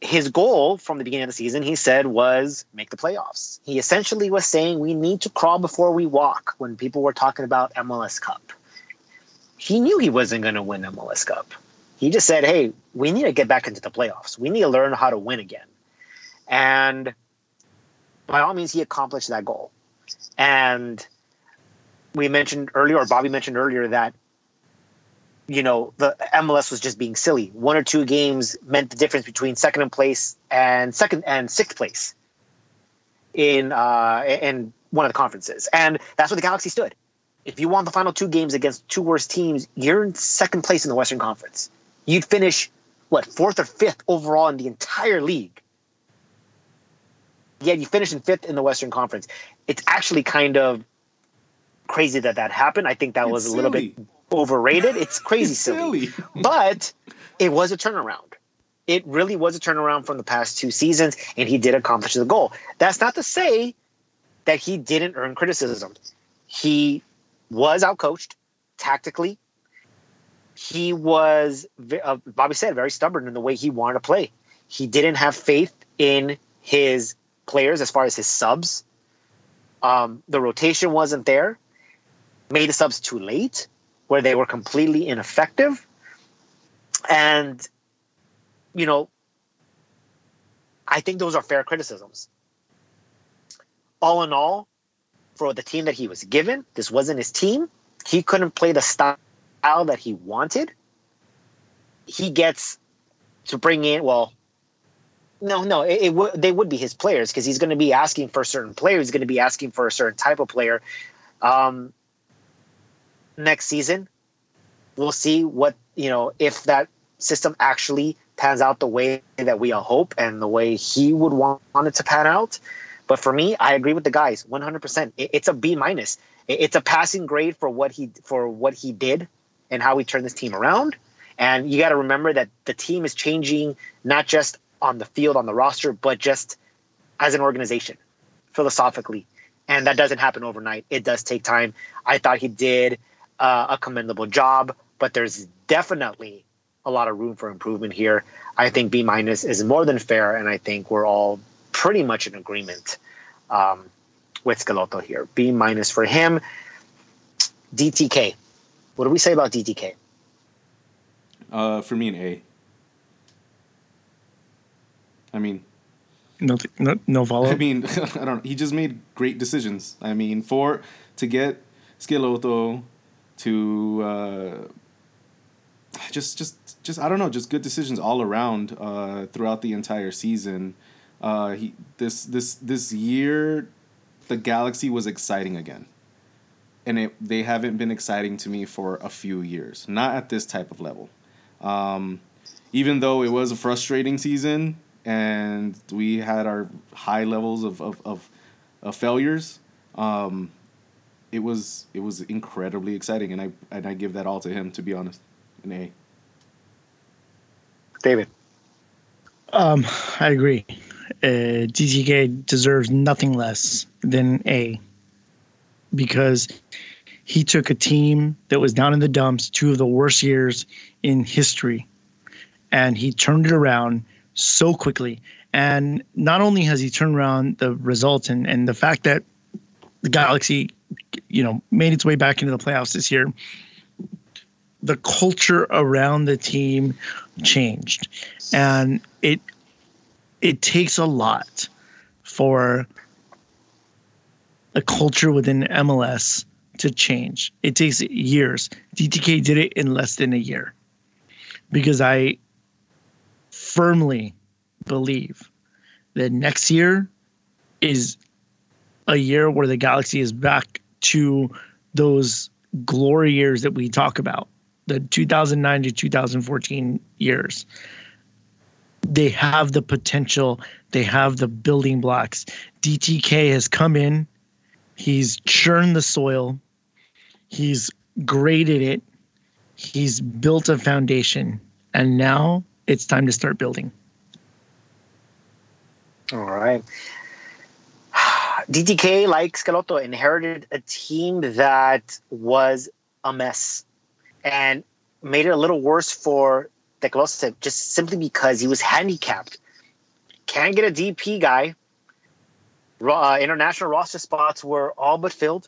His goal from the beginning of the season, he said, was make the playoffs. He essentially was saying we need to crawl before we walk when people were talking about MLS Cup. He knew he wasn't going to win MLS Cup. He just said, hey, we need to get back into the playoffs. We need to learn how to win again. And by all means, he accomplished that goal. And we mentioned earlier, or Bobby mentioned earlier, that you know the MLS was just being silly. One or two games meant the difference between second in place and second and sixth place in uh, in one of the conferences, and that's where the Galaxy stood. If you won the final two games against two worst teams, you're in second place in the Western Conference. You'd finish what fourth or fifth overall in the entire league yet you finished in fifth in the Western Conference. It's actually kind of crazy that that happened. I think that It's was a little silly. bit overrated. It's crazy It's silly. silly. but it was a turnaround. It really was a turnaround from the past two seasons, and he did accomplish the goal. That's not to say that he didn't earn criticism. He was outcoached tactically. He was, uh, Bobby said, very stubborn in the way he wanted to play. He didn't have faith in his players as far as his subs. Um, the rotation wasn't there. made the subs too late, where they were completely ineffective. And, you know, I think those are fair criticisms. All in all, for the team that he was given, this wasn't his team. He couldn't play the style that he wanted. He gets to bring in, well, no, no, it, it would they would be his players because he's going to be asking for a certain player. He's going to be asking for a certain type of player. Um, next season, we'll see what you know if that system actually pans out the way that we all hope and the way he would want, it to pan out. But for me, I agree with the guys 100%. It's a B minus. It's a passing grade for what he for what he did and how he turned this team around. And you got to remember that the team is changing not just on the field, on the roster, but just as an organization, philosophically. And that doesn't happen overnight. It does take time. I thought he did uh, a commendable job, but there's definitely a lot of room for improvement here. I think B minus is more than fair, and I think we're all pretty much in agreement um, with Schelotto here. B minus for him. DTK. What do we say about DTK? Uh, for me, an A. I mean, no, no, no follow. I mean, I don't. He just made great decisions. I mean, for to get Schelotto to uh, just, just, just I don't know, just good decisions all around uh, throughout the entire season. Uh, he this this this year, the Galaxy was exciting again, and it they haven't been exciting to me for a few years. Not at this type of level. Um, even though it was a frustrating season, and we had our high levels of of, of, of failures. Um, it was it was incredibly exciting, and I and I give that all to him. To be honest, an A. David. Um, I agree. Uh, DTK deserves nothing less than A because he took a team that was down in the dumps, two of the worst years in history, and he turned it around so quickly. And not only has he turned around the results and, and the fact that the Galaxy, you know, made its way back into the playoffs this year, the culture around the team changed. And it it takes a lot for a culture within MLS to change. It takes years. DTK did it in less than a year. Because I firmly believe that next year is a year where the galaxy is back to those glory years that we talk about the 2009 to 2014 years. They have the potential. They have the building blocks. Dtk has come in. He's churned the soil. He's graded it. He's built a foundation. And now it's time to start building. All right. DTK, like Schelotto, inherited a team that was a mess and made it a little worse for te Kloese just simply because he was handicapped. Can't get a DP guy. Uh, international roster spots were all but filled.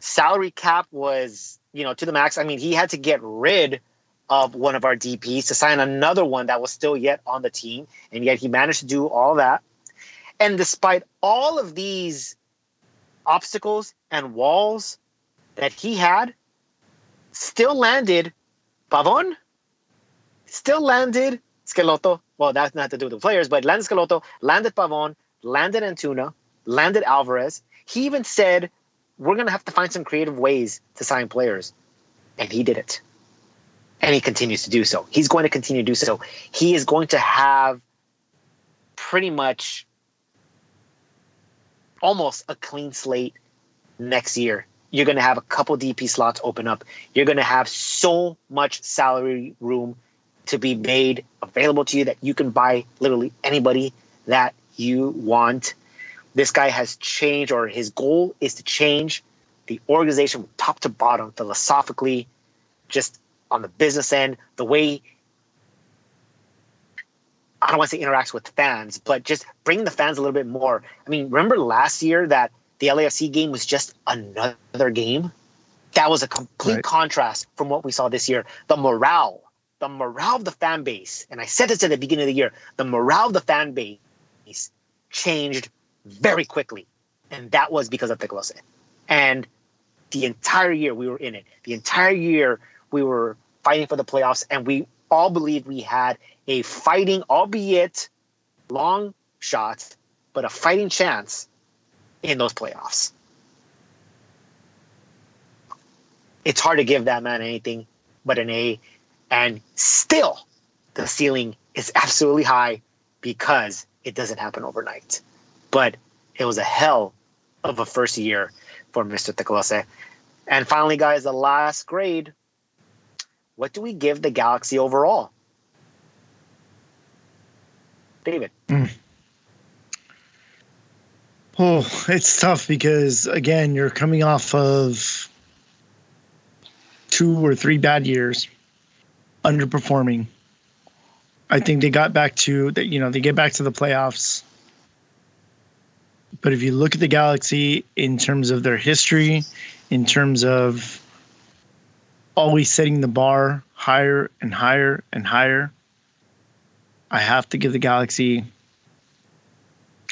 Salary cap was, you know, to the max. I mean, he had to get rid of one of our DPs to sign another one that was still yet on the team. And yet he managed to do all that. And despite all of these obstacles and walls that he had, still landed Pavon, still landed Schelotto. Well, that's not to do with the players, but landed Schelotto, landed Pavon, landed Antuna, landed Alvarez. He even said, We're going to have to find some creative ways to sign players. And he did it and he continues to do so. He's going to continue to do so. He is going to have pretty much almost a clean slate next year. You're going to have a couple DP slots open up. You're going to have so much salary room to be made available to you that you can buy literally anybody that you want. This guy has changed, or his goal is to change the organization top to bottom philosophically, just on the business end, the way I don't want to say interacts with fans, but just bring the fans a little bit more. I mean, remember last year that the LAFC game was just another game? That was a complete Right. contrast from what we saw this year. The morale, the morale of the fan base, and I said this at the beginning of the year, the morale of the fan base changed very quickly. And that was because of the Nicolosi. And the entire year we were in it. The entire year we were fighting for the playoffs, and we all believed we had a fighting, albeit long shot, but a fighting chance in those playoffs. It's hard to give that man anything but an A, and still the ceiling is absolutely high because it doesn't happen overnight. But it was a hell of a first year for Mr. te Kloese. And finally, guys, the last grade. What do we give the Galaxy overall? David. Oh, it's tough because again, you're coming off of two or three bad years, underperforming. I think they got back to that. You know, they get back to the playoffs. But if you look at the Galaxy in terms of their history, in terms of always setting the bar higher and higher and higher, I have to give the Galaxy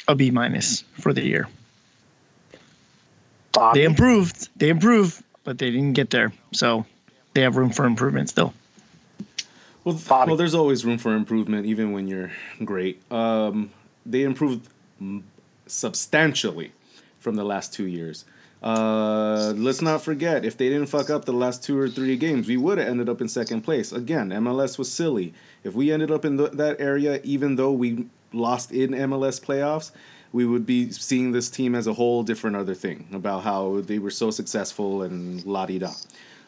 a B minus for the year. Bobby. They improved. They improved, but they didn't get there. So they have room for improvement still. Well, th- well, there's always room for improvement, even when you're great. Um, they improved substantially from the last two years. Uh, let's not forget, if they didn't fuck up the last two or three games, we would have ended up in second place. Again, MLS was silly. If we ended up in th- that area, even though we lost in MLS playoffs, we would be seeing this team as a whole different other thing about how they were so successful and la di da.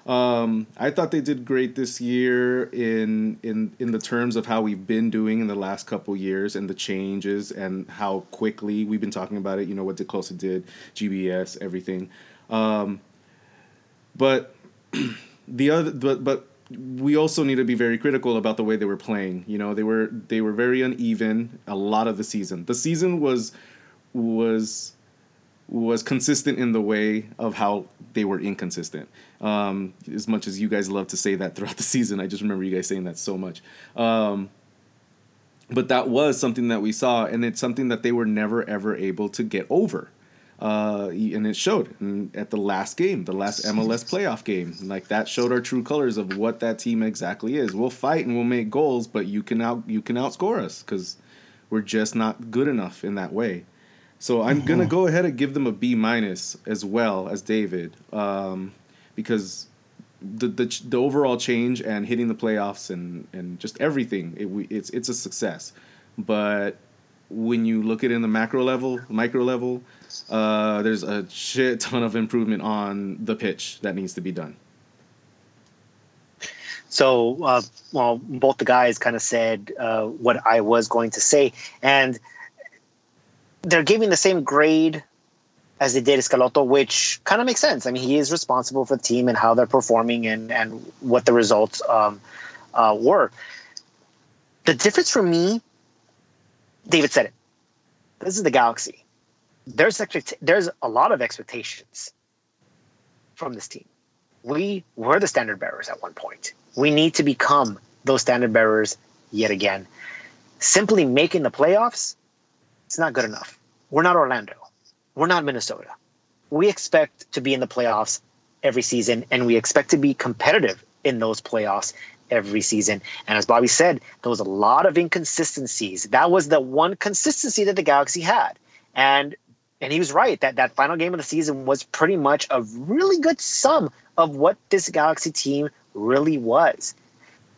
Um, I thought they did great this year in in in the terms of how we've been doing in the last couple years and the changes and how quickly we've been talking about it. You know what te Kloese did, GBS, everything. Um, but the other, but but we also need to be very critical about the way they were playing. You know, they were they were very uneven a lot of the season. The season was was was consistent in the way of how they were inconsistent. Um, as much as you guys love to say that throughout the season, I just remember you guys saying that so much. Um, but that was something that we saw, and it's something that they were never ever able to get over. Uh, and it showed in, at the last game, the last MLS playoff game. Like that showed our true colors of what that team exactly is. We'll fight and we'll make goals, but you can out you can outscore us because we're just not good enough in that way. So I'm gonna go ahead and give them a B minus as well as David, um, because the, the the overall change and hitting the playoffs and, and just everything it, we, it's it's a success. But when you look at it in the macro level, micro level, uh, there's a shit ton of improvement on the pitch that needs to be done. So, uh, well, both the guys kind of said uh, what I was going to say, and they're giving the same grade as they did Schelotto, which kind of makes sense. I mean, he is responsible for the team and how they're performing and and what the results um, uh, were. The difference for me, David said it. This is the Galaxy. There's expect- there's a lot of expectations from this team. We were the standard bearers at one point. We need to become those standard bearers yet again. Simply making the playoffs, it's not good enough. We're not Orlando. We're not Minnesota. We expect to be in the playoffs every season, and we expect to be competitive in those playoffs every season. And as Bobby said, there was a lot of inconsistencies. That was the one consistency that the Galaxy had. And and he was right that that final game of the season was pretty much a really good sum of what this Galaxy team really was.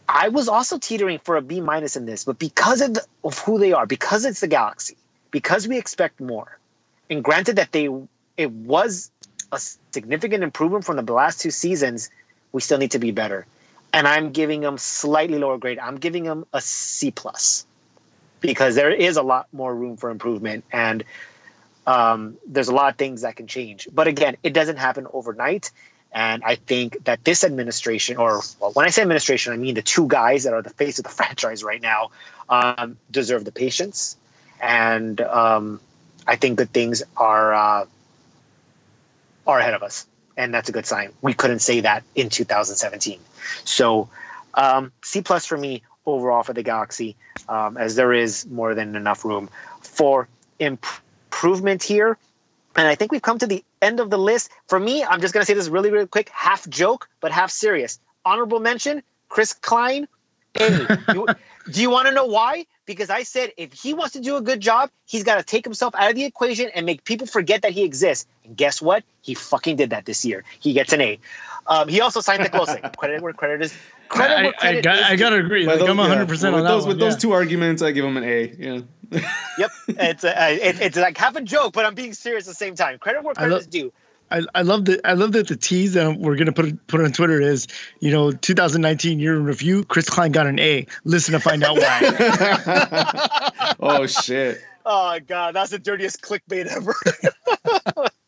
I was also teetering for a B minus in this, but because of, the, of who they are, because it's the Galaxy, because we expect more, and granted that they it was a significant improvement from the last two seasons, we still need to be better. And I'm giving them slightly lower grade. I'm giving them a C plus because there is a lot more room for improvement and um, there's a lot of things that can change. But again, it doesn't happen overnight. And I think that this administration, or well, when I say administration, I mean the two guys that are the face of the franchise right now, um, deserve the patience. And um, I think that things are uh, are ahead of us. and that's a good sign. We couldn't say that in 2017. So um, C plus for me overall for the Galaxy, um, as there is more than enough room for improvement here. And I think we've come to the end of the list. For me, I'm just going to say this really, really quick, half joke, but half serious. Honorable mention, Chris Klein. Hey, you, do you want to know why? Because I said if he wants to do a good job, he's got to take himself out of the equation and make people forget that he exists. And guess what? He fucking did that this year. He gets an A. Um, he also signed te Kloese. credit where credit is. Credit I, where I, credit got, is I gotta agree. Like, those- I'm 100 percent on with that those one. with those yeah. two arguments, I give him an A. Yeah. Yep, it's a, it, it's like half a joke, but I'm being serious at the same time. Credit where credit lo- is due. I, I love that. I love that the tease that we're gonna put put on Twitter is, you know, 2019 year in review. Chris Klein got an A. Listen to find out why. oh shit. Oh god, that's the dirtiest clickbait ever.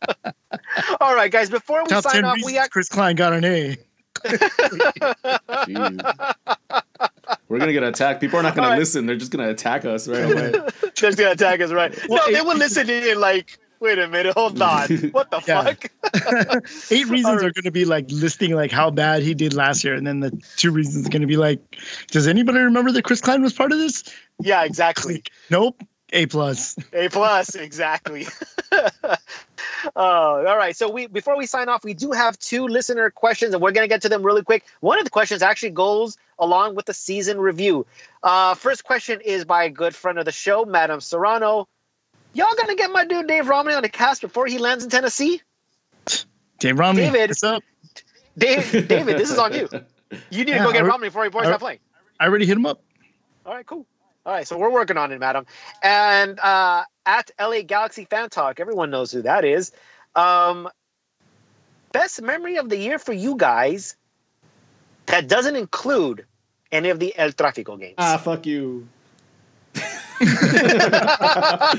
All right, guys. Before we Top sign 10 off, we act- Chris Klein got an A. We're gonna get attacked. People are not gonna All right. listen. They're just gonna attack us right away. they're just gonna attack us, right? Well, no, they it- will listen in like, wait a minute, hold on, what the fuck? Eight reasons are going to be like listing like how bad he did last year, and then the two reasons are going to be like, does anybody remember that Chris Klein was part of this? Yeah, exactly. Nope. A plus. A plus, exactly. uh, all right. So we before we sign off, we do have two listener questions, and we're gonna get to them really quick. One of the questions actually goes along with the season review. Uh, first question is by a good friend of the show, Madam Serrano. Y'all gonna get my dude Dave Romney on the cast before he lands in Tennessee? Dave Romney. David. What's up? Dave, David, this is on you. You need to go get I- Romney before he before he I- start playing. I already hit him up. All right, cool. All right, so we're working on it, madam. And uh, at LA Galaxy Fan Talk, everyone knows who that is. Um, best memory of the year for you guys that doesn't include any of the El Tráfico games. ah, fuck you. You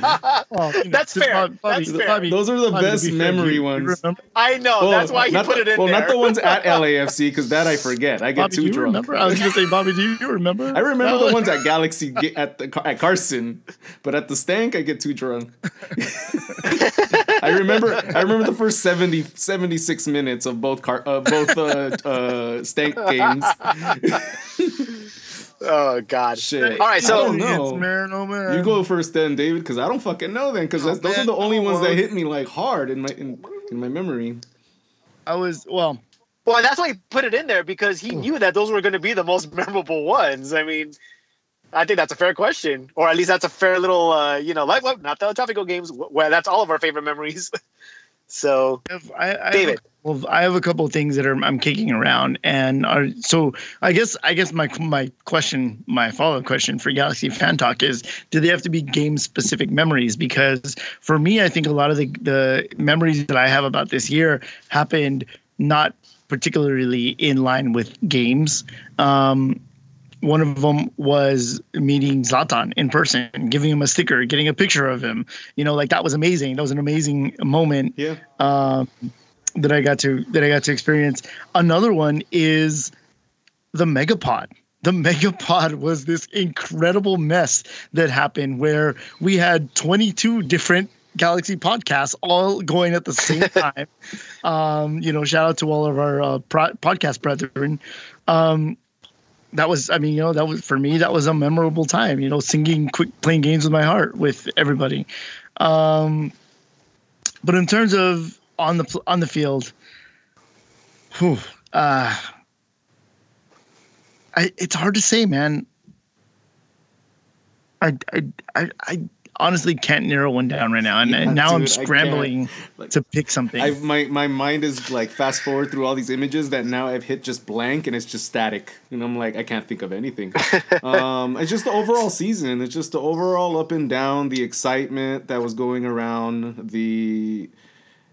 know, That's fair. Bobby- That's fair. Bobby- Those are the Bobby, best be memory you- you ones. remember- I know. that's why he put the, it in well, there. not the ones at LAFC because that I forget. I get Bobby, do too you drunk. remember? I was going to say, Bobby, do you remember? I remember the ones at Galaxy at the at Carson, but at the Stank I get too drunk. I remember I remember the first 70, 76 minutes of both car uh, both uh, uh, Stank games. oh God. Shit. All right, I so don't know. Man, oh man. You go first then, David, because I don't fucking know then, because Oh, those are the only ones that Oh. hit me like hard in my in, in my memory. I was well. well, that's why he put it in there because he knew that those were going to be the most memorable ones. I mean, I think that's a fair question, or at least that's a fair little, uh, you know, like well, not the El Tráfico games. Where that's all of our favorite memories. so, I, I David. Well, I have a couple of things that are I'm kicking around, and are so I guess I guess my my question, my follow up question for Galaxy Fan Talk is: Do they have to be game specific memories? Because for me, I think a lot of the the memories that I have about this year happened not particularly in line with games. Um, one of them was meeting Zlatan in person, giving him a sticker, getting a picture of him. You know, like that was amazing. That was an amazing moment Yeah. um, that I got to that I got to experience. Another one is the Megapod. The Megapod was this incredible mess that happened where we had 22 different Galaxy podcasts all going at the same time. um, you know, shout out to all of our uh, pro- podcast brethren. Um, that was, I mean, you know, that was for me. That was a memorable time. You know, singing, quick, playing games with my heart with everybody. Um, but in terms of on the on the field, whew, uh, I, it's hard to say, man. I, I, I, I honestly can't narrow one down right now, and, Yeah, now I'm dude, I can't. scrambling Like- to pick something. I my my mind is like fast forward through all these images that now I've hit just blank and it's just static and I'm like I can't think of anything. um, it's just the overall season. It's just the overall up and down, the excitement that was going around. The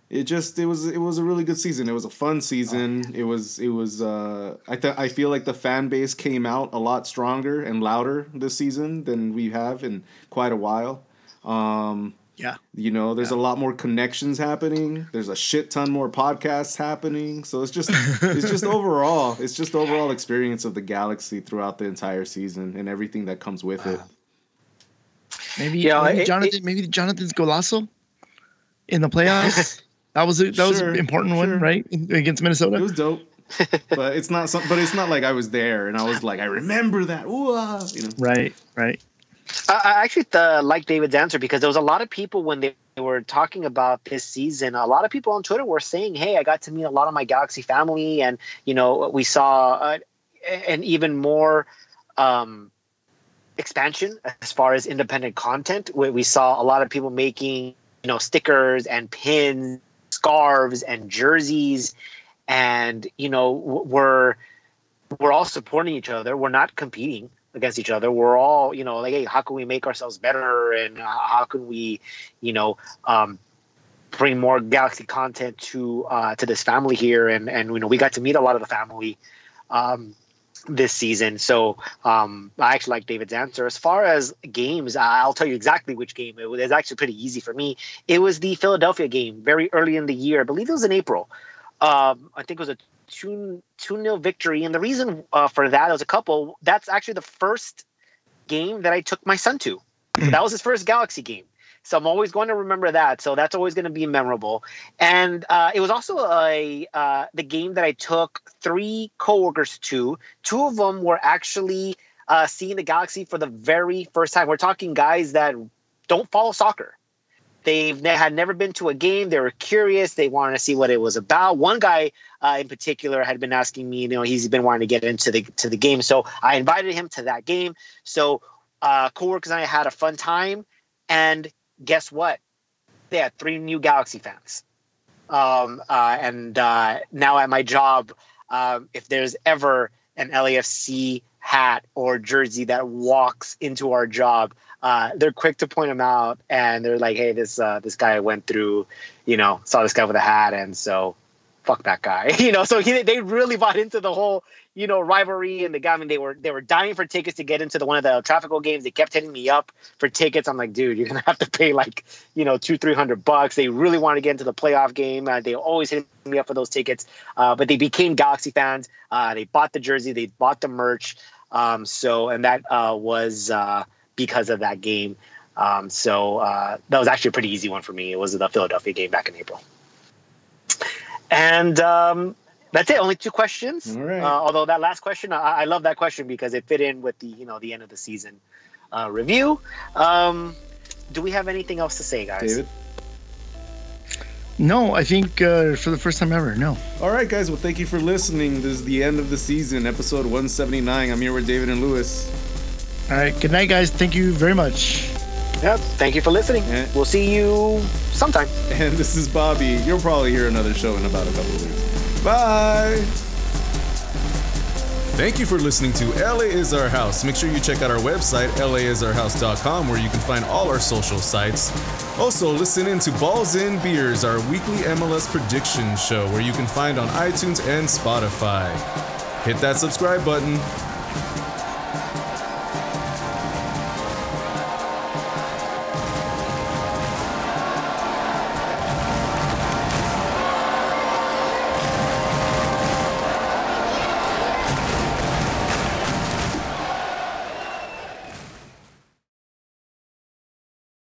it just it was it was a really good season. It was a fun season. It was it was uh, I th- I feel like the fan base came out a lot stronger and louder this season than we have in quite a while. Um, yeah, you know, there's a lot more connections happening. There's a shit ton more podcasts happening. So it's just it's just overall, it's just overall experience of the galaxy throughout the entire season and everything that comes with it. maybe, Yeah, maybe it- Jonathan, maybe Jonathan's golazo in the playoffs. That was a, that was an important sure. one, right? Against Minnesota. It was dope. but it's not some, but it's not like I was there and I was like I remember that. Ooh, ah, you know. right, right. I, actually uh, like David's answer because there was a lot of people when they were talking about this season. A lot of people on Twitter were saying, "Hey, I got to meet a lot of my Galaxy family, and you know, we saw uh, an even more um, expansion as far as independent content. We, we saw a lot of people making you know stickers and pins, scarves, and jerseys, and you know, we're we're all supporting each other. We're not competing against each other. We're all, you know, like, hey, how can we make ourselves better, and how can we, you know, um, bring more Galaxy content to uh, to this family here? And and you know, we got to meet a lot of the family um, this season. So um, I actually like David's answer. As far as games, I'll tell you exactly which game. It was, it was actually pretty easy for me. It was the Philadelphia game, very early in the year. I believe it was in April. Um, I think it was a two two nil victory, and the reason uh, for that was a couple. That's actually the first game that I took my son to. So that was his first Galaxy game. So I'm always going to remember that. So that's always going to be memorable. And uh, it was also a uh, the game that I took three coworkers to. Two of them were actually uh, seeing the Galaxy for the very first time. We're talking guys that don't follow soccer. They've ne- had never been to a game. They were curious. They wanted to see what it was about. One guy uh, in particular had been asking me, you know, he's been wanting to get into the to the game. So I invited him to that game. So uh, coworkers and I had a fun time. And guess what? They had three new Galaxy fans. Um, uh, and uh, now at my job, um, if there's ever an LAFC hat or jersey that walks into our job, uh, they're quick to point them out, and they're like, "Hey, this uh, this guy went through, you know, saw this guy with a hat, and so fuck that guy," you know. So he, they really bought into the whole, you know, rivalry, and the guy. I mean, they were they were dying for tickets to get into the one of the El games. They kept hitting me up for tickets. I'm like, dude, you're gonna have to pay like, you know, two three hundred bucks. They really want to get into the playoff game. Uh, they always hit me up for those tickets, uh, but they became Galaxy fans. Uh, they bought the jersey, they bought the merch. Um, so, and that uh, was uh, because of that game. Um, so uh, that was actually a pretty easy one for me. It was the Philadelphia game back in April. And um, that's it. Only two questions. All right. Uh, although that last question, I, I love that question because it fit in with the you know the end of the season uh, review. Um, do we have anything else to say, guys? David. No, I think uh, for the first time ever, no. All right, guys. Well, thank you for listening. This is the end of the season, episode 179. I'm here with David and Lewis. All right, good night, guys. Thank you very much. Yep. Thank you for listening. Yeah. We'll see you sometime. And this is Bobby. You'll probably hear another show in about a couple of weeks. Bye. Thank you for listening to LA is Our House. Make sure you check out our website, laisourhouse.com, where you can find all our social sites. Also, listen in to Balls In Beers, our weekly MLS prediction show, where you can find on iTunes and Spotify. Hit that subscribe button.